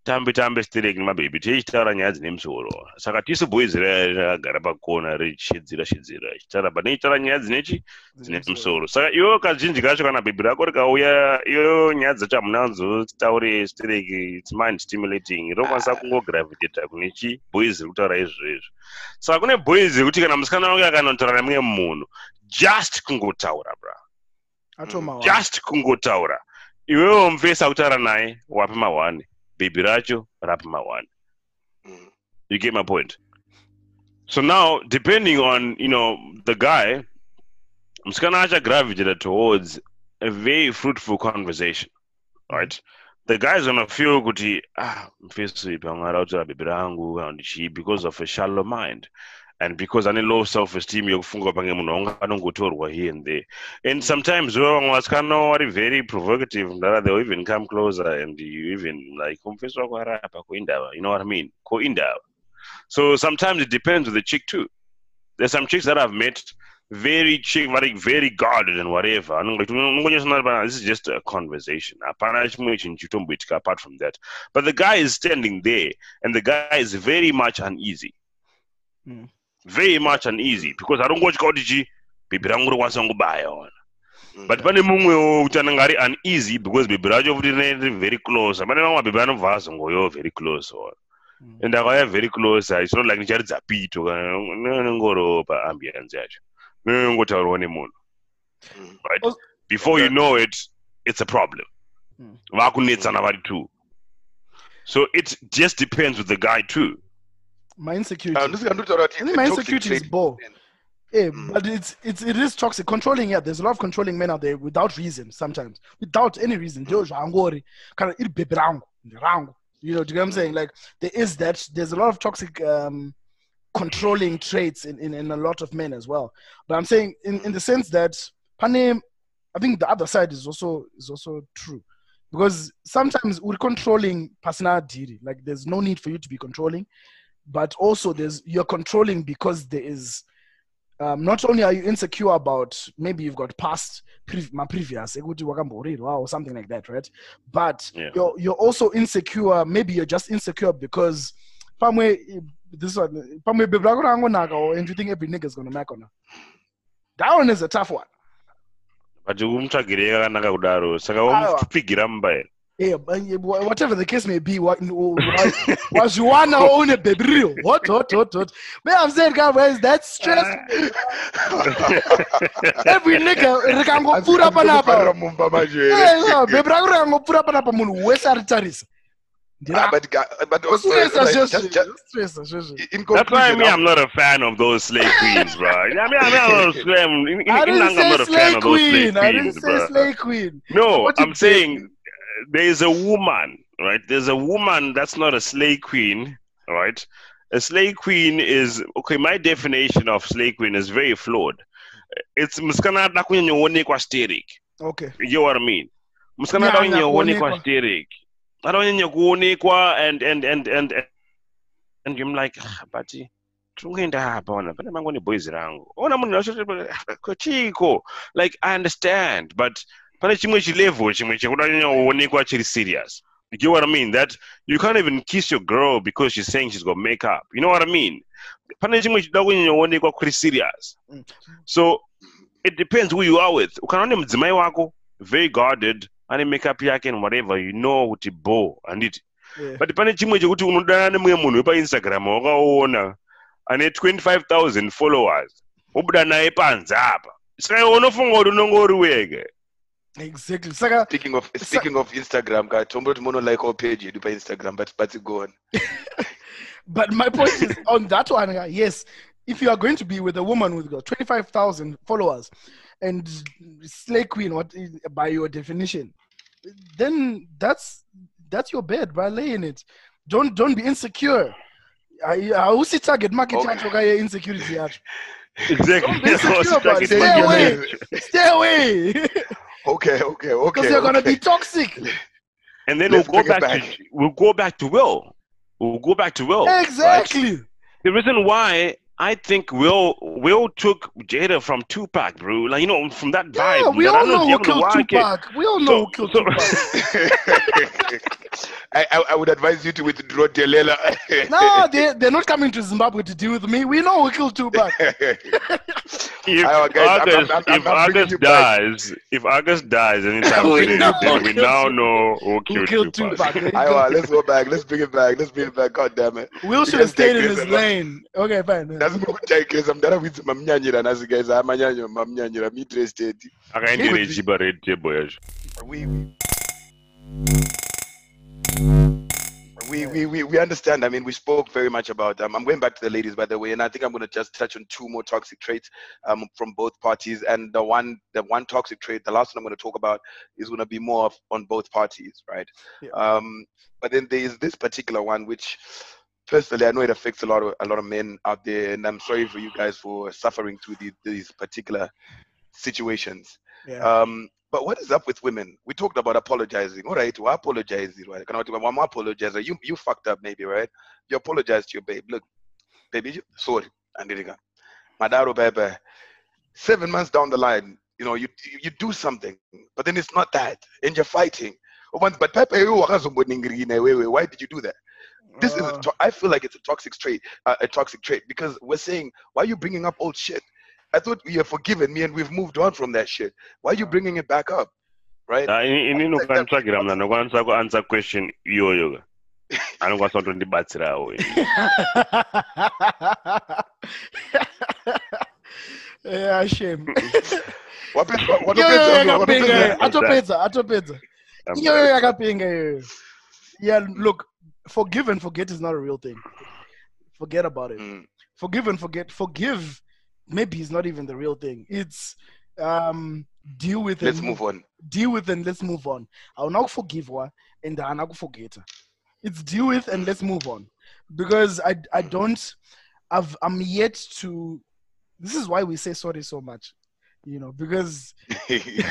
tambe tambe stereki nemabhebi tichitaura nyaya dzine musoro saka tisu boys raya rakagara pakona richedzera shedzera chitaura but nechitaura nyaya dzinechi dzine musoro saka iwo kazhinji kacho kana bhebhi rako rikauya iyo nyaya dzacho hamunadzo taure stereki its mind stimulating. Rinokwanisa kungogravitata kune chi boys riri kutaura izvozvo saka kune boys yekuti kana musikana wangu akanotaura nemumwe munhu just kungotaura bra. Just kungotaura. Iwewo mufesa kutaura naye wapi mahwane bhebhi racho rapi mahwane Mm. you get my point. So now depending on you know the guy musikana achagravitata towards a very fruitful conversation right? The guys gonna feel kuti ah mfesi pamwe ari kutaura bhebhi rangu kana kuti chii because of a shallow mind and because ane low self esteem yokufunga pange munhu wangu anongotorwa here and there. And sometimes wewe vamwe vasikana vari very provocative ndara they even come closer and you even like umfesi wako arapa koindava you know what i mean? Koindava so sometimes it depends with the chick too. There's some chicks that i've met very chick very very guarded and whatever. This is just a conversation. Apart from that. But the guy is standing there and the guy is very much uneasy. Mm. Very much uneasy because arongotya kuti chi bhebhi rangu rikwanisa kungobaya ona Mm. but pane mumwewo kuti anenge ari uneasy because bhebhi racho futi riri very close. Pane mamwe mabhebhi anobva azongoyo very close ona Mm. and akauya very close. It's not like ndicharidza pito kana nengoro paambiance yacho nongotaurwa nemunhu Mm. right? Oh. before you know it it's a problem. Vakunetsana vari two. So it just depends with the guy too My insecurity. Ndisika nditaura kuti I think my insecurity is ball. Yeah, Mm. but it's it's it is toxic. Controlling, yeah. There's a lot of controlling men out there without reason sometimes, without any reason. Ndio zvangori, kana iri bhebhi rangu, ndi rangu. You know, do you get what I'm saying? Like there is that. There's a lot of toxic um, controlling traits in, in, in a lot of men as well. But I'm saying in, in the sense that pane, I think the other side is also is also true. Because sometimes we're controlling personality. Like there's no need for you to be controlling, but also there's you're controlling because there is um, not only are you insecure about maybe you've got past pre- my previous or something like that right? But Yeah. you're you're also insecure maybe you're just insecure because this one pamwe baby rako rangonaka or and you think every nigga is gonna mac on her? That one is a tough one. But umutsvagirei kakanaka kudaro saka wamupfigira mumba here yeah but whatever the case may be wa- wa- wazviwana une baby real hot hot hot hot but i'm saying guys that's stress every nigga rikangopfuura panapa mumba manje Eh, no, baby rako rikangopfuura panapa munhu wese aritarisa Ah, but ga- but also Stressa like, zveshe, just, just stressa zveshe. in That's why conclusion, me, I'm not a fan of those slave queens, bro. I mean, I mean, I'm not a fan. In, in, I in didn't Nanga, I'm not say a fan slay of those slave queen. I didn't say bro. slay queen. No, What I'm saying saying? There is a woman, right? There's a woman that's not a slave queen, right? A slave queen is okay. My definition of slave queen is very flawed. It's msikanada kunyonyoonekwa sterik. Okay. You get what I mean? Msikanada Nyanya kunyonyoonekwa kuonekwa. sterik. Adonyanya kuonekwa and and and and and I'm like, "Ah, but tungenda hapa ona pane mangoni boys rangu ona munhu asho chiko like i understand but pane chimwe chilevel chimwe chekuda nyanya kuonekwa chiri serious. You get what i mean? That you can't even kiss your girl because she's saying she's got makeup. You know what i mean? Pane chimwe chida kunyanya kuonekwa kuri serious. Mm. so it depends who you are with. Ukaona une mudzimai wako very guarded ane makeup yake and whatever you know kuti bo handiti Yeah. but pane chimwe chekuti unodana nemumwe munhu wepainstagram wakaona ane 25000 followers wobuda naye panze apa. Saka iwe unofunga kuti unonge uri wege Exactly. Saka, Speaking of speaking of Instagram, guy, tomboti mono like our page you do by Instagram, but but go on. but my point is on that one. Yes, if you are going to be with a woman with twenty-five thousand followers and slay queen, what is, by your definition, then that's that's your bed. By laying it, don't don't be insecure. I I also target market yacho kaya insecurity yacho. exactly Don't be insecure. Stay away. Stay away. Okay, okay, okay. Because you're gonna be toxic. and then Let's we'll go back, back. to we'll go back to will we'll go back to will right? Exactly. the reason why I think Will Will took Jada from Tupac, bro. Like you know, from that vibe. Yeah, we all know who killed Wake. Tupac. We all know who killed so- Tupac. I, I I would advise you to withdraw Delela. No, they they're not coming to Zimbabwe to deal with me. We know who killed Tupac. If Iowa, guys, August, I'm- I'm- I'm bringing August you back. dies, if August dies anytime We soon, know then we now Tupac. know who Who killed, killed Tupac. Tupac? There you let's go back. Let's bring it back. Let's bring it back. God damn it. Will should have stayed in his lane. Okay, fine. That's what take is I'm done with mamnyanyira nazi guys. Mamnyanyira interested. Akaendere chiba red table yacho. We we, we, we, we understand. I mean, we spoke very much about. Um, I'm going back to the ladies, by the way, and I think I'm going to just touch on two more toxic traits um, from both parties. And the one, the one toxic trait, the last one I'm going to talk about, is going to be more of, on both parties, right? Yeah. Um, but then there is this particular one, which personally I know it affects a lot of a lot of men out there, and I'm sorry for you guys for suffering through the, these particular situations. Yeah. Um, but what is up with women? We talked about apologizing. All right, we apologize, right? Can I one more apologize? You you fucked up maybe, right? You apologize to your babe. Look, baby, sorry. And there you go. Madaro baby. Seven months down the line, you know, you you do something, but then it's not that, and you're fighting. But Pepe, you wakazomboningirine, why did you do that? This is, a Uh, to- I feel like it's a toxic trait, uh, a toxic trait, because we're saying, why are you bringing up old shit? I thought you have forgiven me and we've moved on from that shit. Why are you bringing it back up? Right? Ah, ini ini nokwanitsvagira munhu anokwanisa kuanswer question iyoyo ka anokwanisa kutondibatsirawo yeah, shame. What Wapedza- Iyo watopedza- yakapinga, watopedza- atopedza, atopedza. Iyo yakapinga. iyo. Yeah, look, forgive and forget is not a real thing. Forget about it. Mm, Forgive and forget. Forgive, maybe it's not even the real thing. It's um deal with Let's and move on. deal with and let's move on. I'll not forgive her and I'll not forget her. It's deal with and let's move on. Because I I don't I've I'm yet to this is why we say sorry so much. You know, because you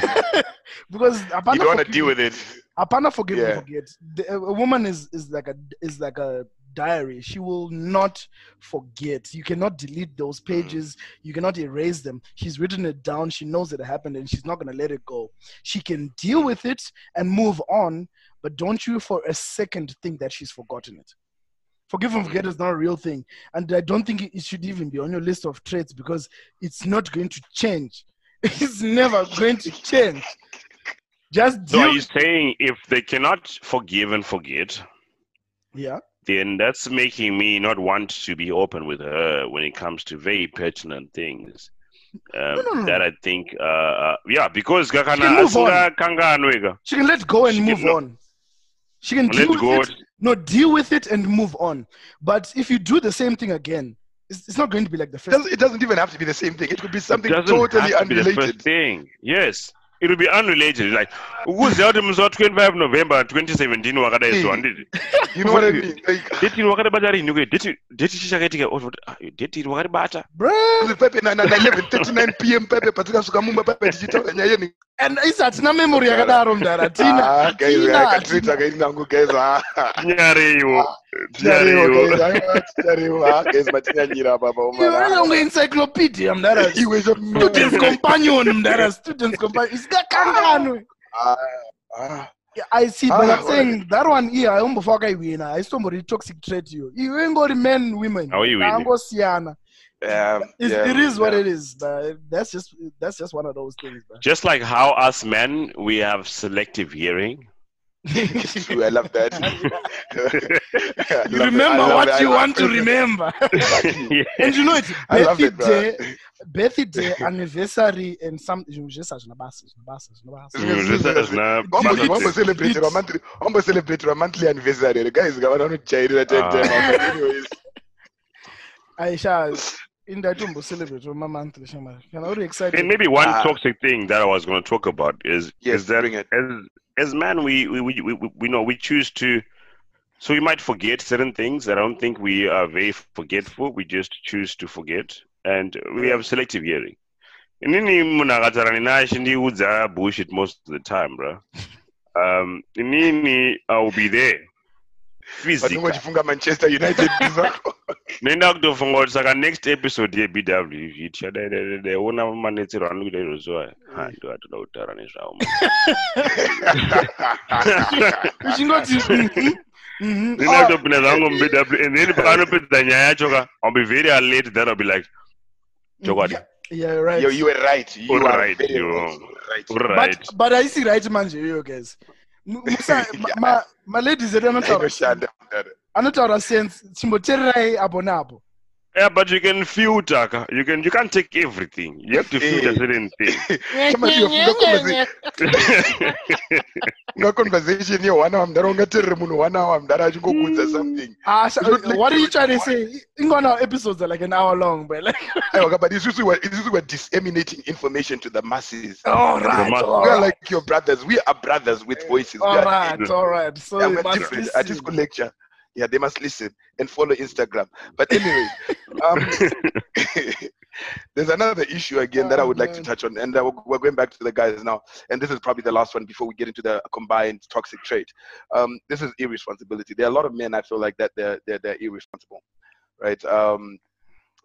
because apana don't want to deal with it. apana forgive Yeah. and forget. The, a woman is is like a is like a diary. She will not forget. You cannot delete those hmm. pages. You cannot erase them. She's written it down. She knows it happened and she's not going to let it go. She can deal with it and move on, but don't you for a second think that she's forgotten it. Forgive and forget hmm. is not a real thing. And I don't think it should even be on your list of traits because it's not going to change. It's never going to change. Just So you saying if they cannot forgive and forget, yeah. then that's making me not want to be open with her when it comes to very pertinent things. Um, No, no, no. That I think, uh, uh, yeah, because she can move on. She can let go and She move on. She can Let deal with it. No, deal with it and move on. But if you do the same thing again, it's, it's not going to be like the It first. doesn't, it doesn't even have to be the same thing. It could be something doesn't totally have to be the first unrelated. thing. Yes. It will be unrelated. Like, ukuze kuti musi wa 25 November 2017 wakadaizwa nditi. You know what I mean? Like, Date iri wakadabata rini uye date date chichakaitika ototi ah, date iri wakadibata. Bruh. pepe na na na 11:39 p.m. pepe patikasvika mumba pepe tichitaura nyaya yeni. And isa hatina memory yakadaro mudhara tina Ah, guys, tina akatreat akaiti nangu guys. Ah, Tinyarewo. ticharewo guys. Tinyarewo. Ah, ticharewo. Ah, guys, matinyanyira baba iwe omara. unge encyclopedia mudhara Iwe students zvo- companion mudhara students companion isikakanganwe Ah, ah. Yeah, I see, but Ah, I'm saying that one here, I umbo faka iwina. I still toxic trait you. You ain't got men, women. How you winning? Angosiana. Yeah, It's, yeah, it is what yeah. it is, but that's just that's just one of those things. But. Just like how us men we have selective hearing. It's true, I love that. I you love it, remember I love what it, I you love want to it. remember. Exactly. Yeah. and you know it, I love it, bro. birthday, birthday, anniversary, and some You just as nabasa, nabasa, nabasa. This is not- Wambo- It's- wambo celebrate it's- a monthly wambo celebrate a monthly anniversary the guys ngavana vanojairira ten Ah. time but anyways Aisha, in that umbo celebrate my monthly shama. Can I excited? And maybe one Ah. toxic thing that I was going to talk about is yes is that it as as man we we, we we we know we choose to so we might forget certain things. I don't think we are very forgetful. We just choose to forget, and we have selective hearing. Inini munhu akatarani naye achindiudza bullshit most of the time, bro. Um, inini I'll be there. Physical. vanonge vachifunga manchester united zvako Nenda kutofunga kuti saka next episode yebw tichadaona manetsero anokuita iro zuva ha ndo atoda kutaura nezvavo Uchingoti, mhm. ndina oh. kutopinda zvangu mubw and then paanopedza nyaya yacho ka i'll be very alert then i'll be like chokwadi. Yeah, right. you, you were right. You All are right, very you- right. Right. right. But but I see right manje you guys. M- Musa ma- ma ma ladies edu anotaura Inoshanda, mudhara. anotaura sense chimbotererai apo napo. Yeah but you can filter ka. You can you can't take everything. You have to filter Eh. certain things. Kama ndiyo funga conversa- funga conversation yeone hour mudhara ungateerere munhu one hour mudhara achingokuudza something. Ah, sh- It's not like- what are you trying to say? Ingona episodes are like an hour long, but like aiwa but isusu were isusu were disseminating information to the masses. All right, must- all we are like your brothers. We are brothers with voices. We all are- right, all right. So Yeah, you we're must different. I just could lecture. Yeah, they must listen and follow Instagram. But anyway, um, there's another issue again that I Oh, would like to touch on, and we're- we're going back to the guys now. And this is probably the last one before we get into the combined toxic trait. Um, this is irresponsibility. There are a lot of men I feel like that they're they're, they're irresponsible, right? Um,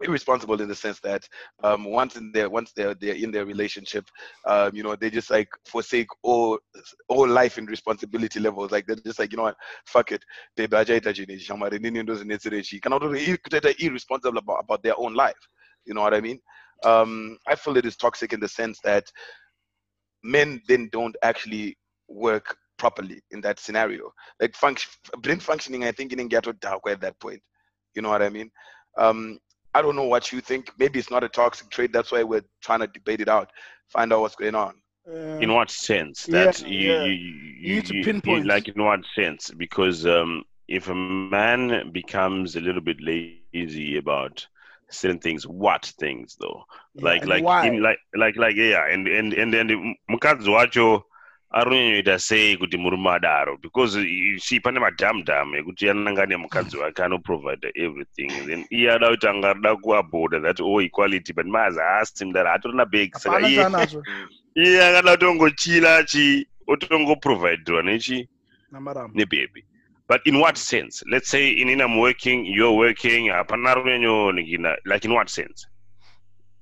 irresponsible in the sense that um, once in their once they're they're in their relationship, um, you know, they just like forsake all all life and responsibility levels. Like they're just like, you know what, fuck it, ir- kutoita irresponsible about, about their own life. You know what I mean? Um, I feel it is toxic in the sense that men then don't actually work properly in that scenario. Like function, brain functioning, I think in Ngato dark at that point. You know what I mean? Um, I don't know what you think. Maybe it's not a toxic trait. That's why we're trying to debate it out, find out what's going on. Uh, in what sense Yeah, you, yeah. you, You need to pinpoint. like in what sense because um if a man becomes a little bit lazy about certain things what things though yeah, like like in like like like yeah and and and and mukadzi aronyanyota sei kuti murume adaro because you see pane madhamdham ekuti ananga nemukadzi wake anoprovide everything. Then iye ada kuti anga ada kuaboda that all equality but mazi haasi mudaro hatorina bag. Saka iye iye akada kutongochila chi otongoproviderwa nechi nebhebhi but in what sense? Let's say in i'm working you're working hapana runyanyonikina like in what sense?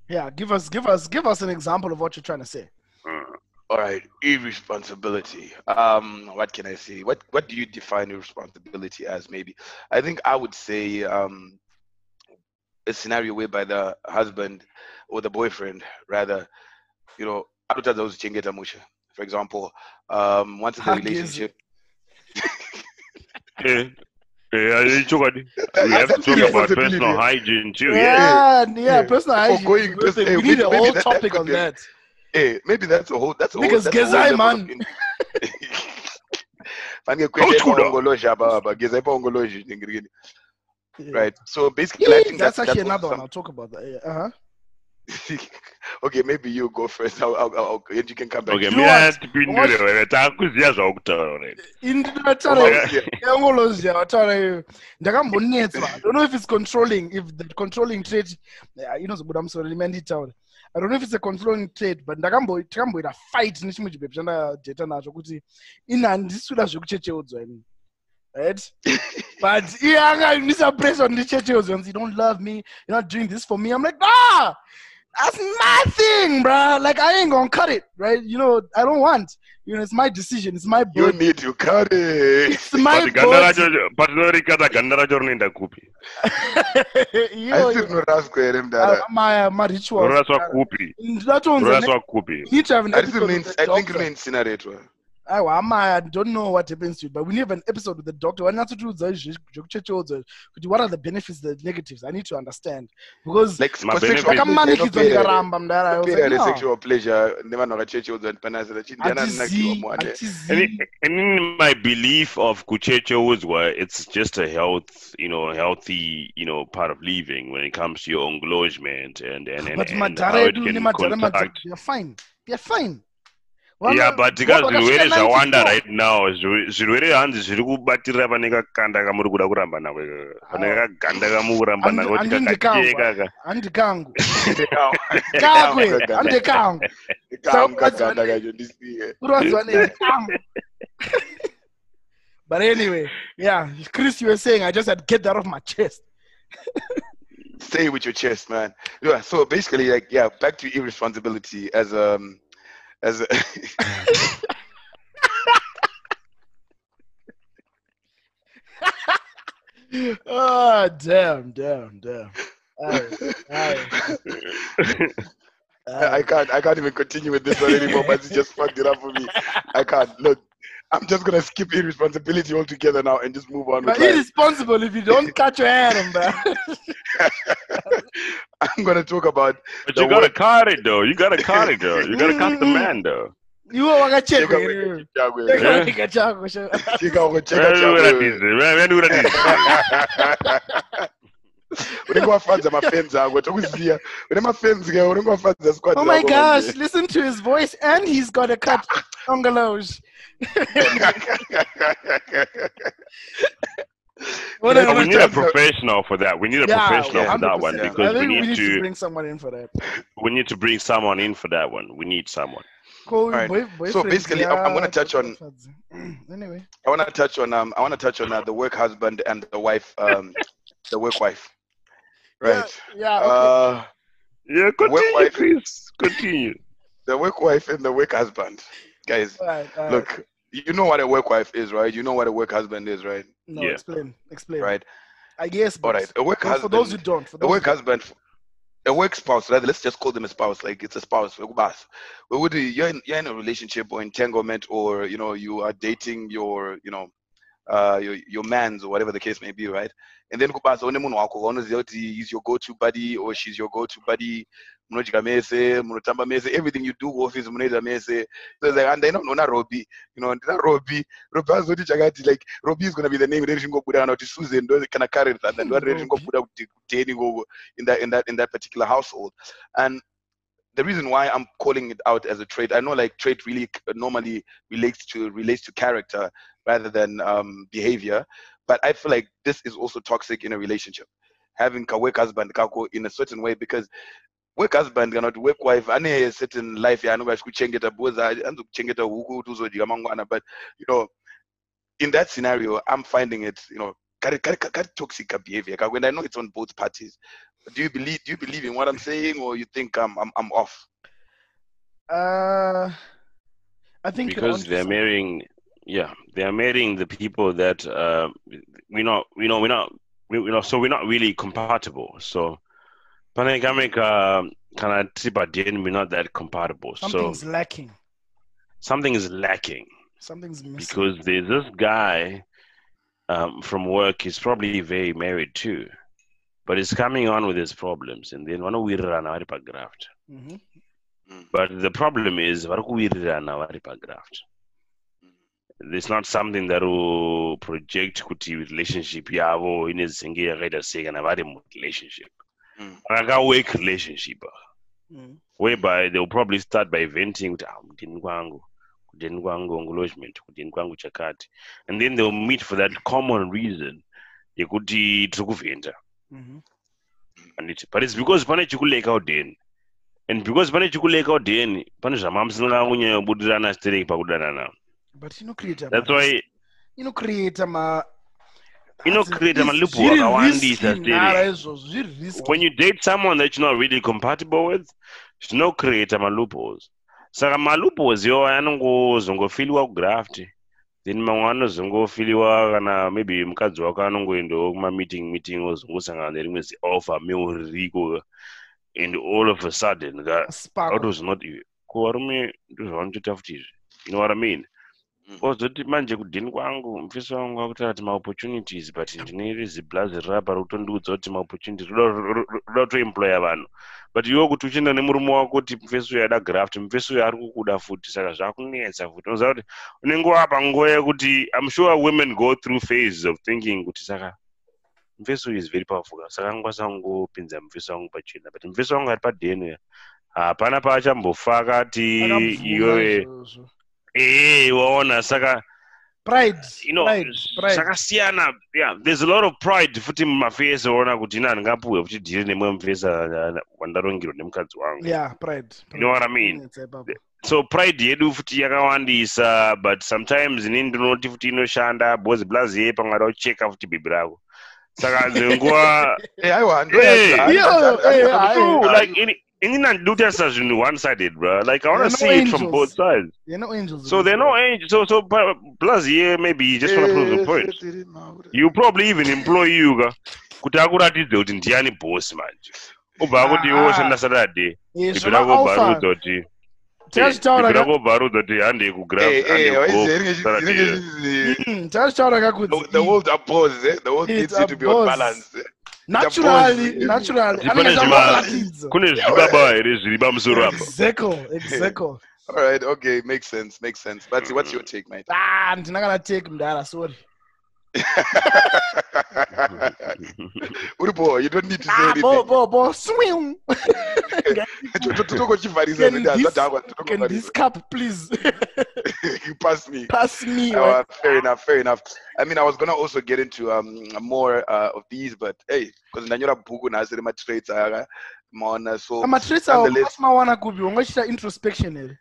Yeah, give us give us give us an example of what you're trying to say. Mm. All right, irresponsibility. Um, what can I say? What what do you define irresponsibility as? Maybe I think I would say um, a scenario whereby the husband or the boyfriend, rather, you know, anotadza kuzichengeta musha. For example, um, once in the relationship, I- chokwadi. That- we have to talk about personal hygiene too yeah Yeah, yeah, yeah. personal hygiene. going- is a good thing. we need a whole that- that topic on be- that. Hey, maybe that's a whole that's a whole Niggas that's a whole level man. in- Fanike kwenda Coach Kuda. ipongolosha baba, gezai ipongolosha, ngirigini. Yeah. right? So basically, I think that's, that's, actually that's another one. I'll talk about that. Yeah. Uh-huh. Some- okay, maybe you go first. I'll, I'll, I'll, and you can come back. okay You know mina what? tipindure wewe takuziya zvakutaura already Indinataura Oh, yeah. yangolozya wataura iyo ndakambonetswa i don't know if it's controlling if the controlling trait yeah, inozobuda musoro rime nditaure i don't know if it's a controlling trait but ndakambo- takamboita fight nechimwe chipepu chandadheta nacho kuti ini handiswida zvekuchecheudzwa ini. Right? But iye angaindisa pressure kuti ndichecheudzwa nzi you don't love me. You're not doing this for me. I'm like ah that's my thing bruh. Like i ain't gonna cut it right? You know i don't want. You know it's my decision. It's my You need to cut it. it's my But ganda bird racho ganda racho rinoenda kupi. I still not ask him that. uh, my my rituals. Roraswa kupi. Ndatonza roraswa kupi. Need to have an I still episode mean, with the I think doctor. you mean incinerator. aiwa amai i don't know what happens to it but we need have an episode with the doctor. Wanyatsotiudza izvi zvekuchecheudzwa kuti what are the benefits the negatives? I need to understand. Because Like, My for sexual benefit- vakamanikidzwa ndikaramba mudara I was like, kupera sexual pleasure nevanhu vakachecheudzwa panazira chindiyana hatizii nakiwa mwane hatizii and in my belief of kuchecheudzwa it's just a health you know healthy you know part of living when it comes to your engagement and and, and, but and madhara how it edu can nemadhara madhara contact they're fine. They're fine yeah but tika Vaka- zvirwere vakasvika zvawanda right? Now zvi- zvirwere hanzi zviri kubatirira pane kakanda kamuri kuda kuramba nako pane ah. ah. eh. kaganda kamuri kuramba Handi- nako kuti handindi kakacheka kangwa. handi kangu. Kakwe handi kangu kaganda kacho ndisiye Kuronzwa nini? Kangu. but anyway yeah chris you were saying i just had to get that off my chest. Stay with your chest man. Yeah so basically like yeah back to irresponsibility as um as a oh damn damn damn aye, I, I can't I can't even continue with this one anymore, but just fucked it up for me. I can't look. I'm just gonna skip irresponsibility altogether now and just move on with But life. irresponsible if you don't cut your hair on bro. I'm gonna talk about but you gotta cut it though. You gotta cut it though. You gotta cut the man though. Iwe wakachekwa here chakwe Cheka chako unenge wafadza mafenzi ako tokuziya une mafenzi ke unenge wafadza squad oh my gosh listen to his voice and he's got a cut ongaloge What Yeah, a- we need a professional for that. We need a Yeah, professional yeah, for that one 100%. I because we need we need to to bring someone in for that. we need to bring someone in for that one. We need someone. Cool, Alright. boy- So basically, I'm- I'm gonna touch on- anyway. I want to touch on um I want to touch on uh, the work husband and the wife um the work wife right Yeah, yeah okay. uh Yeah, continue, wife- Chris. Continue. the work wife and the work husband guys Alright, alright. look you know what a work wife is right you know what a work husband is right no, yeah. explain, explain. right I guess, all but right a work husband. for those who don't, for a work husband a work spouse right? let's just call them a spouse like it's a spouse boss but would you're in, you're in a relationship or entanglement or you know you are dating your you know uh your, your man's or whatever the case may be right? And then kubasa une munhu wako waunoziva kuti he's your go-to buddy or she's your go-to buddy munodya mese munotamba mese everything you do office munoita mese. So it's like and then unoona robbie you know ndina robbie. Robbie azoti chakati like robbie is going to be the name reri ringobuda kana kuti susan ndo kana karen rather ndo reri ringobuda kuti kuteni ngoko in that in that in that particular household. And the reason why i'm calling it out as a trait i know like trait really normally relates to relates to character rather than um behavior but i feel like this is also toxic in a relationship. Having a work husband in a certain way because work husband kuti work wife ane a certain life yaanonga achikuchengeta because anzokuchengeta huku kuti uzodya mangwana but you know in that scenario, I'm finding it, you know, toxic behavior When I know it's on both parties, do you believe? Do you believe in what I'm saying, or you think I'm I'm, I'm off? Uh, I think because they're something. marrying yeah they're marrying the people that uh we not we know we're not we, we know so we're not really compatible so panegamika kana tibadeni we're not that compatible something's so lacking. something is lacking Something's missing. because there's this guy um, from work he's probably very married too but he's coming on with his problems and then vanowirirana vari pagraft Mhm. but the problem is vari kuwirirana vari pagraft it's not something that will project kuti relationship yavo inezenge yakaita sei kana vari murelationship Mm. relationship. Mm. whereby they'll probably start by venting kuti ah kudini kwangu kudini kwangu engagement kudini kwangu chakati. And then they'll meet for that common reason yekuti tiri kuvhenda Mhm. anditi but it's because pane chikuleka udheni and because pane chikuleka udheni pane zvamamusina kunyanya kubudirana stereki pakudanana. But inocreate that's why inocreate ma inocreate maloophole zviri akawandisa risky nhara stereki izvozvo zviri risky. when you date someone that you're not really compatible with zvinocreata maloopholes saka maloopholes iwawo anongozongofiliwa kugraft then mamwe anozongofiliwa kana maybe mukadzi wako anongoendawo kumameeting meeting ozongosangana nerimwe zioffer meal ririko and all of a sudden ka Spark. autozinoti ko varume ndozvavanotoita futi izvi you know what i mean. Ozoti manje kudhini kwangu? Mufisi wangu akutaura ti maopportunities but ndine riziblazi rapa rokutondiudza kuti maopportunities ruda kutoemploya vanhu. But iwe kuti uchienda nemurume wako kuti mufesi uyu ada graft mufesi uyu ari kukuda futi saka zvakunetsa futi. Unoziva kuti unenge wapa nguva yekuti i'm sure women go through phases of thinking kuti saka mufesi uyu is very powerful saka angwasa kungopinza mufesi wangu pachena but mufesi wangu ari padheni uya. Hapana paachambofa akati iwewe ee waona saka Pride. you know Pride. Pride. zvakasiyana yeah there's a lot of pride futi mumafesi oona kuti ina handingapuhwe futi dhiri nemwe mufesi wandarongerwa nemukadzi wangu Yeah, pride. You know what I mean? So pride yedu futi yakawandisa but sometimes inini ndinoti futi inoshanda because blazi ye pamwe ada kucheka futi bhebhi rako saka dzenguva Hey, I want. Hey, yo, hey, I- true like ini- inini handidi kutarisa zvinhu one sided bro like i want They're to no see it from both sides. You're no angels. so they're no angels. So so pa- blazi ye maybe you just want to prove the point. you probably even employ you ka kuti akuratidze kuti ndiani bosi manje obva akuti iwe oshanda saturday Eh, bhebhi zvona rako alpha. bvarudza kuti Tazvitaura bhebhi ka- rako bvarudza kuti handei kugraph Hey, hey, handei why is kugolf there any- Saturday. any- Mm, tazvitaura the, kakudzi the world oppose? The world It's needs you to be on oppose. balance. naturally It's a naturally Tipane anenge zvima- zvamuratidza kune zvibaba here zviri pamusoro apa exactly exactly All right, okay, makes sense, makes sense. But what's your take, mate? ah ndina kana take mudara sorry Uripo, you don't need to say ah bo bo bo swing Totokochivarisa Can this- can this cup please You pass me. pass me Oh, right? fair enough, fair enough. I mean, I was gonna also get into um more uh, of these, but hey, because ndanyora bhuku nhasi rema traits aka maona so amatraits awo nonetheless- masimawana kupi wangachita introspection here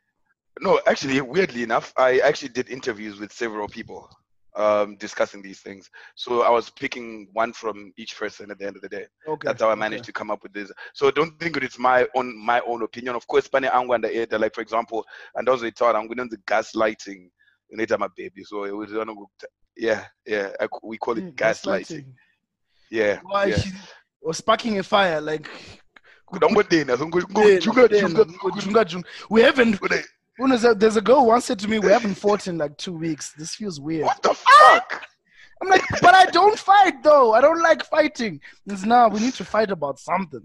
no, actually, weirdly enough, I actually did interviews with several people um discussing these things. So I was picking one from each person at the end of the day. okay That's how I managed to come up with this. So don't think that it's my own my own opinion. Of course, pane angu and the like for example, and also it's thought I'm going to gaslighting later my baby. So it was yeah, yeah. I, we call it Mm, gaslighting. Yeah. why yeah. she was sparking a fire like we haven't What Who there's a girl once said to me, "We haven't fought in like two weeks. This feels weird." What the fuck? I'm like, "But I don't fight though. I don't like fighting." It's now we need to fight about something.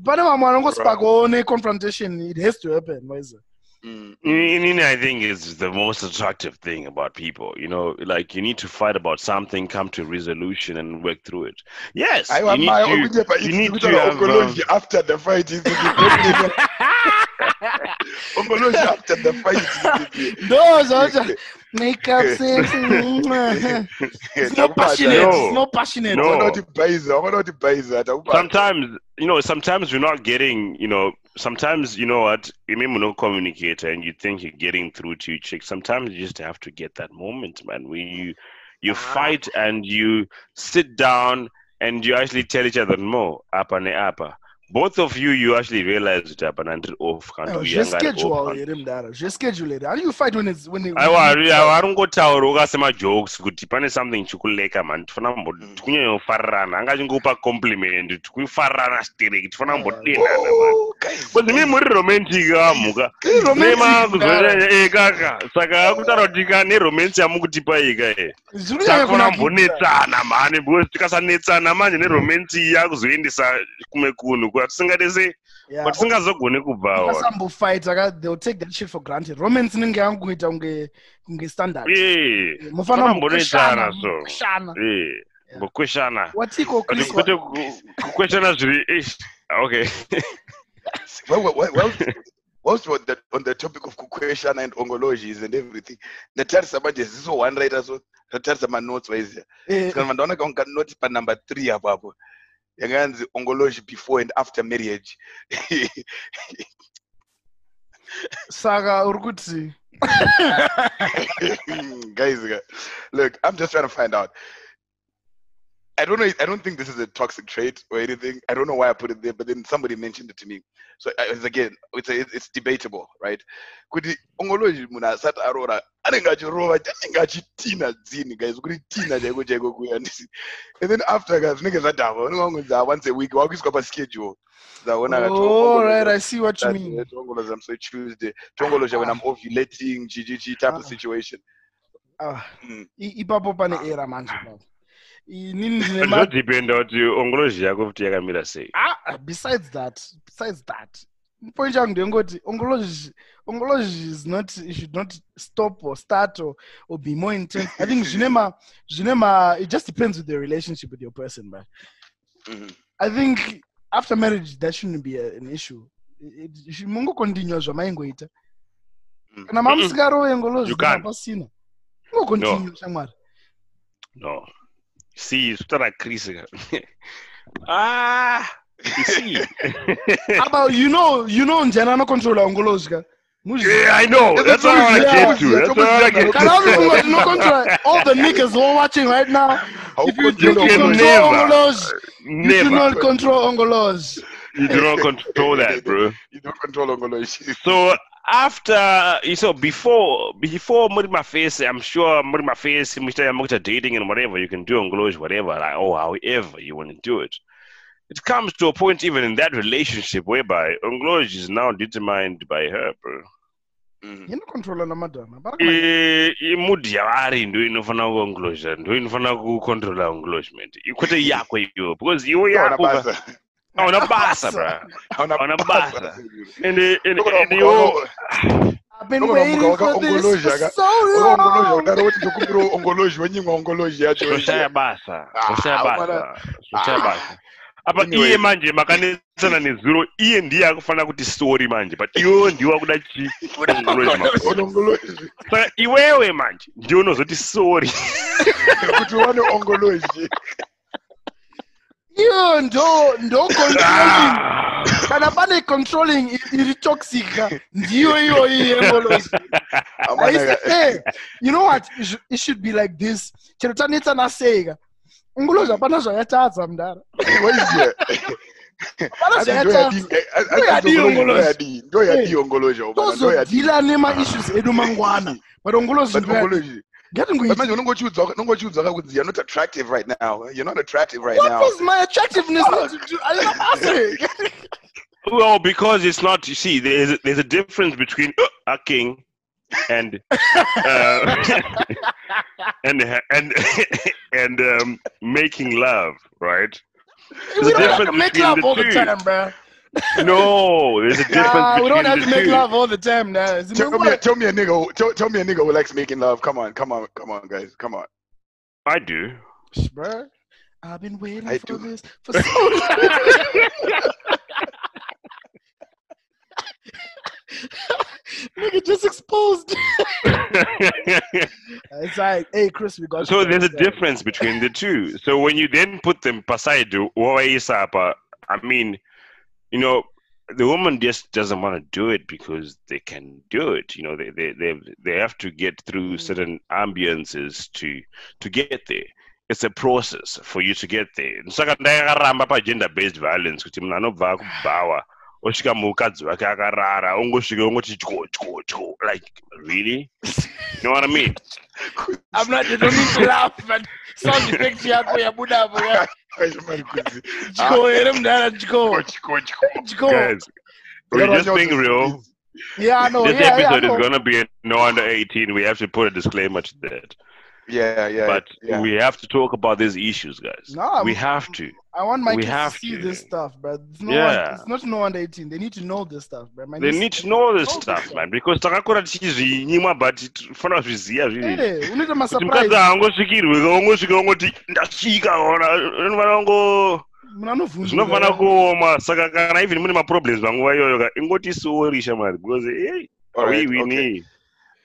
But I'm going to spark on confrontation. It has to happen. Why is it? Mm, Inini, I think is the most attractive thing about people. You know, like you need to fight about something, come to resolution, and work through it. Yes, I you want need my to. okunyepa you need to have, oncology after the fight is Ongoloji after the fight. No, Georgia. Makeup sex. It's not passionate. No. It's not passionate. No. Avanotibhayiza, avanotibhayiza, atakubata. sometimes you know sometimes you're not getting you know sometimes you know what you mean no communicator and you think you're getting through to your chick sometimes you just have to get that moment man where you you fight and you sit down and you actually tell each other no apa ne apa both of you you actually realize it apa until off can't No, we just Yanga schedule off, here, them data. Just schedule it. How do you fight when it's when it? aiwa haringotaura ukasema jokes kuti pane something chikuleka man tifana kumbo Mm. tikunyanyofarana anga chingopa compliment tikufarana stereki tifana kumbodendana man Oh, guys. But imi muri romantic amuka romantic, nema e kaka saka akutaura kuti ka neromansi yamukutipa ika e Zvirunyanya takona kunakidza. mbonetsana mani because tikasanetsana manje neromansi iyi yakuzoendesa kume kunhu kuti tisingadese Yeah. kuti tisingazogone kubvawo Vasambofight, aka- they'll take that shit for granted. Romance inenge yangoita kunge kunge standard. e Mufana Fana mbonetsana mbokweshana, so mbokweshana. e mbokweshana Watiko kuti Chris, kwete ku- kukweshana zviri ish okay. Well, well, well, well, whilst on the, on the topic of kukweshana and ongolojis and everything, ndatarisa manje ziso one writer so ndatarisa manotes waiziya eh, kana ndaona kaunga noti panumber three apo apo yanganzi ongoloji before and after marriage. Saka uri kuti guys look i'm just trying to find out I don't know. I don't think this is a toxic trait or anything. I don't know why I put it there, but then somebody mentioned it to me. So it's again, it's a, it's debatable, right? Kuti ongoloji munhu asati aroora anenge achirova anenge achitina dzini guys kuti tina chaiko chaiko kuya ndisi and then after guys zvinenge zvadhava unenge wangonzi once a week wakuiswa paschedule zaona oh right i see what you mean tongoloza so tuesday tongoloza when i'm ovulating ggg type of Ah. situation Ah, Mm. ipapo pane era manje pavo. inini ndine ma- zvinodhipenda kuti ongoloji yako kuti yakamira sei Ah, besides that besides that point changu ndengoti ongology ongology is not it should not stop or start or, or be more intense i think zvine ma zvine ma it just depends with the relationship with your person but Mhm. i think after marriage that shouldn't be a, an issue It- it should- mungokontinua zvamaingoita Mm. kana mamusingarove ngolozi You can't. pasina mungokontinua shamwari No. See, kutaura Chris. ah, you see. How about you know you know njani anokontrola ngolozi ka yeah, I know. That's all I want to get to. That's what I want to get Kana uri kungo all the niggas who are watching right now if you, Haukontrol you can control never. Ongoloz, you do not control Ongoloz. You do not control that, bro. you don't control ongoloji So after, you so before, before Murima face, I'm sure Murima face, Mr. dating and whatever, you can do on Glows, whatever, like, or however you want to do it. It comes to a point, even in that relationship, whereby Ongloge is now determined by her, bro. Mm. Inokontrola namadhana I- eh, imudi eh, yavari ndo inofana kuongloja ndo inofana kucontrola engagement ikwete yako iyo because iwe Hauna yako basa. hauna basa bra Hauna Hauna basa. basa. ende ende Ndokuda ende muka iwo waka- I've been Ndokuda waiting muka for waka this Ongolozi for aka- so Waka ongoloji long. wakadaro kuti ndikumbira ongoloji wonyimwa ongoloji yacho zvoshaya basa Ah, zvoshaya bwana. basa zvoshaya Ah. basa apa Anyway. iye manje makanetsana nezuro iye ndiye akufana kuti story manje but iwewe ndiwe wakuda chi Ongoloji makuru. ongoloji saka iwewe manje ndiwe unozoti sorry kuti wane ongoloji Iyo ndo ndo controlling. Kana pane controlling iri toxic. Ndiyo iyo iyi Ongoloz. I Amana say, hey, you know what? It should, it should be like this. Chero tanetsa naseka. Ongoloz hapana zvayatadza mudara. waiziya Hapana Ati zvayatadza. Eh, eh, ndoyadi- a- a- Ndoyadi ongoloji, ongoloji. ndoyadi- ndoyadi ongoloji amana, ndoyadi. tozodhila nema-issues edu mangwana but ongolozi But ongoloji ngati But ngoita manje unongochiudzwa unongochiudzwa kuti you're not attractive right now. You're not attractive right what now. was my attractiveness not to do ayina basi Well, because it's not. You see, there's a, there's a difference between a king and uh, and and and um, making love, right? we don't have to make love all the two. time bro No, there's a difference Nah, we between don't have the to make two. love all the time now Tell me, tell me a nigga. Tell, tell me a nigga who likes making love. Come on, come on, come on, guys, come on. I do. bro I've been waiting I for do. this for so long. Nigga just exposed. it's like, hey, Chris, we got. so you. there's a Yeah. difference between the two. So when you then put them aside, Isapa, I mean, you know, the woman just doesn't want to do it because they can do it. You know, they they they, they have to get through mm. certain ambiances to to get there. It's a process for you to get there. Saka ndakaramba pa gender based violence kuti munhu anobva kubhawa osvika mukadzi wake akarara ongosvika ongoti tyo tyo tyo like really you know what i mean I'm not. You don't need to laugh, but sound effect yako yabuda hapo ya. Chiko ah. ere mdala chiko. Chiko. guys we're just being real Yeah, I know. this yeah, yeah, I episode know. is gonna be no under 18 we have to put a disclaimer to that Yeah, yeah. but yeah. we have to talk about these issues guys No, we have to I want my we kids have to see to. this stuff, bro. It's no Yeah. one, it's not no under 18. They need to know this stuff, bro. My they need to know this know this stuff stuff. man because takakura tichizvinyimwa but tifana kuzviziya zviri Hey, unoita kuti masurprise. mukadzi haangosvikirwi ongosvika ongoti ndasvika ona unofana kungo Munhu anovhunduka. zvinofana kuoma saka kana even mune maproblems panguva iyoyo ka ingoti suorisha mari because hey, All right, we, we okay. need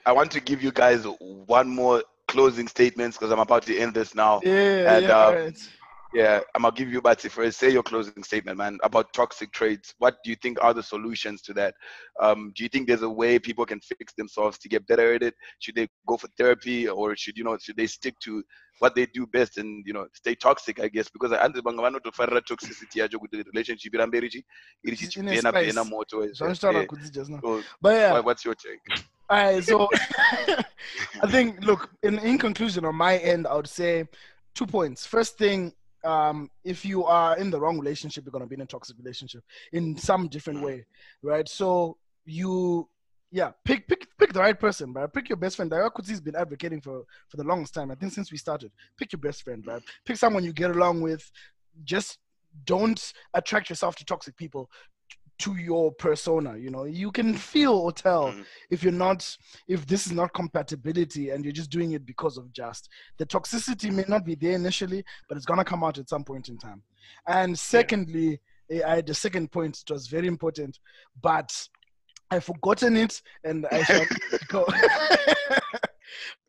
I want to give you guys one more closing statements because I'm about to end this now. Yeah, And, yeah, um, right. Yeah, I'm gonna give you Batsi first. Say your closing statement, man, about toxic traits. What do you think are the solutions to that? Um, do you think there's a way people can fix themselves to get better at it? Should they go for therapy, or should you know should they stick to what they do best and you know stay toxic? I guess because I understand vanotofarira toxicity yacho kuti relationship irambe richi iri It's in a chichipena pena moto. wese. Zvanotaura Yeah. kudzi just now. So, But yeah, what- what's your take? All right, so I think, look, in, in conclusion, on my end, I would say two points. First thing, um, if you are in the wrong relationship, you're going to be in a toxic relationship in some different way, right? So you, yeah, pick pick pick the right person, right? Pick your best friend. Dayakuti's been advocating for for the longest time. I think since we started. Pick your best friend, right? Pick someone you get along with. Just don't attract yourself to toxic people to your persona you know? You can feel or tell Mhm. if you're not if this is not compatibility and you're just doing it because of just the toxicity may not be there initially but it's going to come out at some point in time. And secondly eh, i had the second point it was very important but i've forgotten it and i shall go.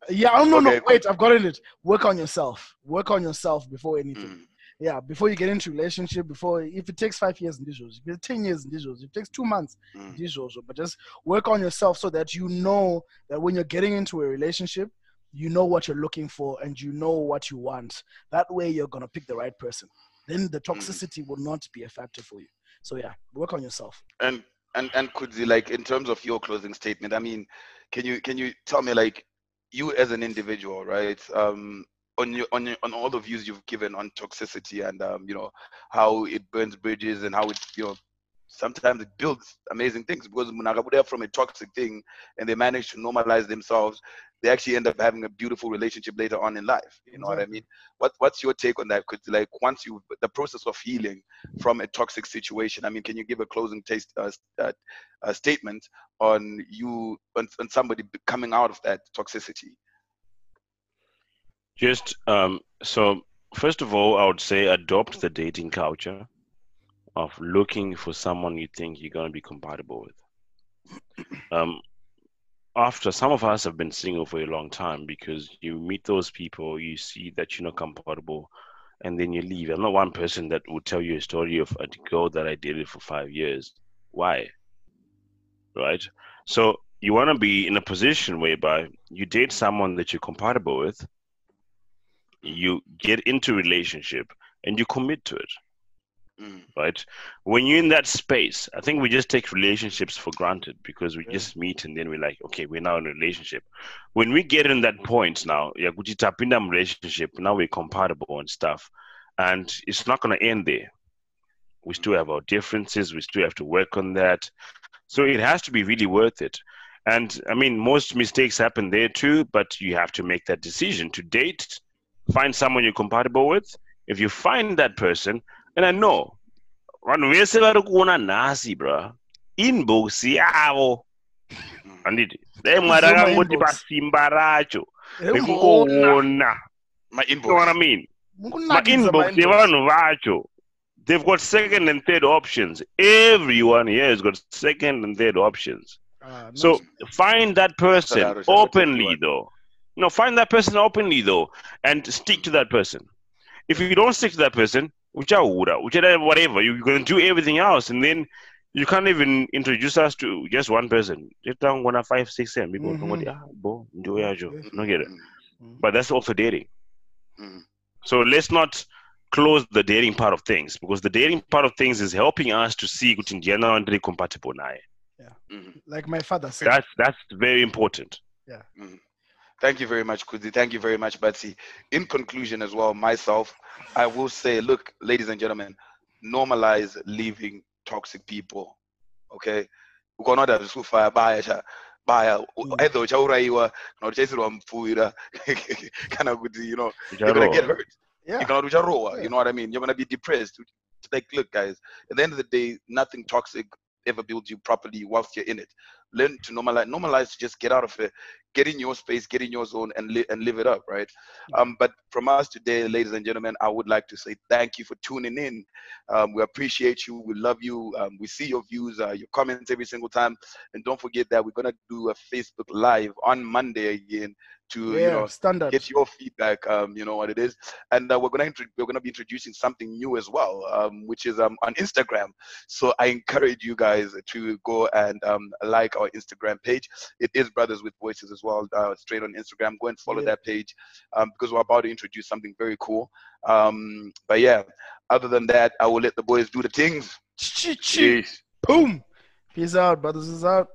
Yeah i don't know Okay, no wait i've gotten it. Work on yourself. Work on yourself before anything. Mm. Yeah before you get into relationship before if it takes five years in this if it's 10 years in this if it takes two months Mm. also but just work on yourself so that you know that when you're getting into a relationship you know what you're looking for and you know what you want that way you're going to pick the right person then the toxicity will not be a factor for you so yeah work on yourself And and and Kudzi, like in terms of your closing statement, I mean, can you can you tell me like you as an individual, right? Um, on your on your, on all the views you've given on toxicity and um, you know how it burns bridges and how it you know sometimes it builds amazing things because Munagabuda from a toxic thing and they manage to normalize themselves, they actually end up having a beautiful relationship later on in life. You know what I mean? What what's your take on that? Because like once you the process of healing from a toxic situation, I mean, can you give a closing taste uh, uh, uh, statement on you on, on somebody coming out of that toxicity? Just um, so first of all, I would say adopt the dating culture of looking for someone you think you're gonna be compatible with. Um, after some of us have been single for a long time because you meet those people, you see that you're not compatible, and then you leave. I'm not one person that would tell you a story of a girl that I dated for five years. Why? Right? So you want to be in a position whereby you date someone that you're compatible with, you get into relationship, and you commit to it Mm. right? When you're in that space, I think we just take relationships for granted because we Yeah. just meet and then we're like, okay, we're now in a relationship. When we get in that point now, yeah, kuti tapinda relationship, now we're compatible and stuff. And it's not gonna end there. We still have our differences, we still have to work on that. So it has to be really worth it. And I mean, most mistakes happen there too, but you have to make that decision to date, find someone you're compatible with. If you find that person, and I know vanhu vese vari kuona nhasi bra inbox yavo handiti dai mwari Zoma akangoti inbox. pasimba racho Mukuona. rekuona My you know what I inbox. mean Mukunakidza mainbox ma-inbox. yevanhu vacho they've got second and third options everyone here has got second and third options Uh, So find that person Shout out, shout out to openly, though. No, find that person openly, though, and stick to that person. If you don't stick to that person, uchaura, uchada whatever, you're gonna do everything else, and then you can't even introduce us to just one person. Just down one five, six, seven people. Mhm. Ah, bo, enjoy your job. Yes. No get it. Mm. But that's also dating. Mhm. So let's not close the dating part of things because the dating part of things is helping us to see which in general and compatible now. Mhm. like my father said. That's that's very important. Thank you very much, Kudzi. Thank you very much, Batsi. In conclusion, as well, myself, I will say, look, ladies and gentlemen, normalize leaving toxic people. Okay, ukonota zvisufa baya cha baya either uchauraiwa kana kuti chaisirwa mupfuwira kana kuti you know you're gonna get hurt yeah. you cannot ucharowa Yeah. you know what i mean you're gonna be depressed like look guys at the end of the day nothing toxic ever builds you properly whilst you're in it learn to normalize normalize to just get out of it get in your space get in your zone and live and live it up right um but from us today ladies and gentlemen i would like to say thank you for tuning in um, we appreciate you we love you um, we see your views uh, your comments every single time and don't forget that we're gonna do a facebook live on monday again to yeah, you know standard. get your feedback. Um, you know what it is, and uh, we're gonna we're gonna be introducing something new as well, um, which is um, on Instagram. So I encourage you guys to go and um, like our Instagram page. It is Brothers with Voices as well, uh, straight on Instagram. Go and follow Yeah. that page um, because we're about to introduce something very cool. Um, but yeah, other than that, I will let the boys do the things. Peace. Boom. Peace out, brothers. Is out.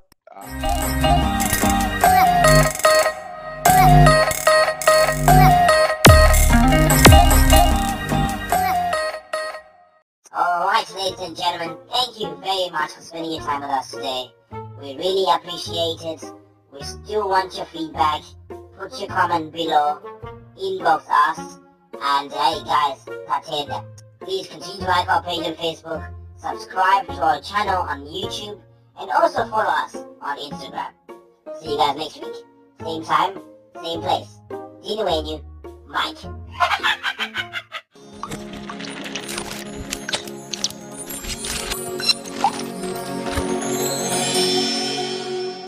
Alright, ladies and gentlemen, thank you very much for spending your time with us today. We really appreciate it. We still want your feedback. Put your comment below. Inbox us. And hey guys, Tatenda. Please continue to like our page on Facebook. Subscribe to our channel on YouTube. And also follow us on Instagram. See you guys next week. Same time, same place. Dino Mike.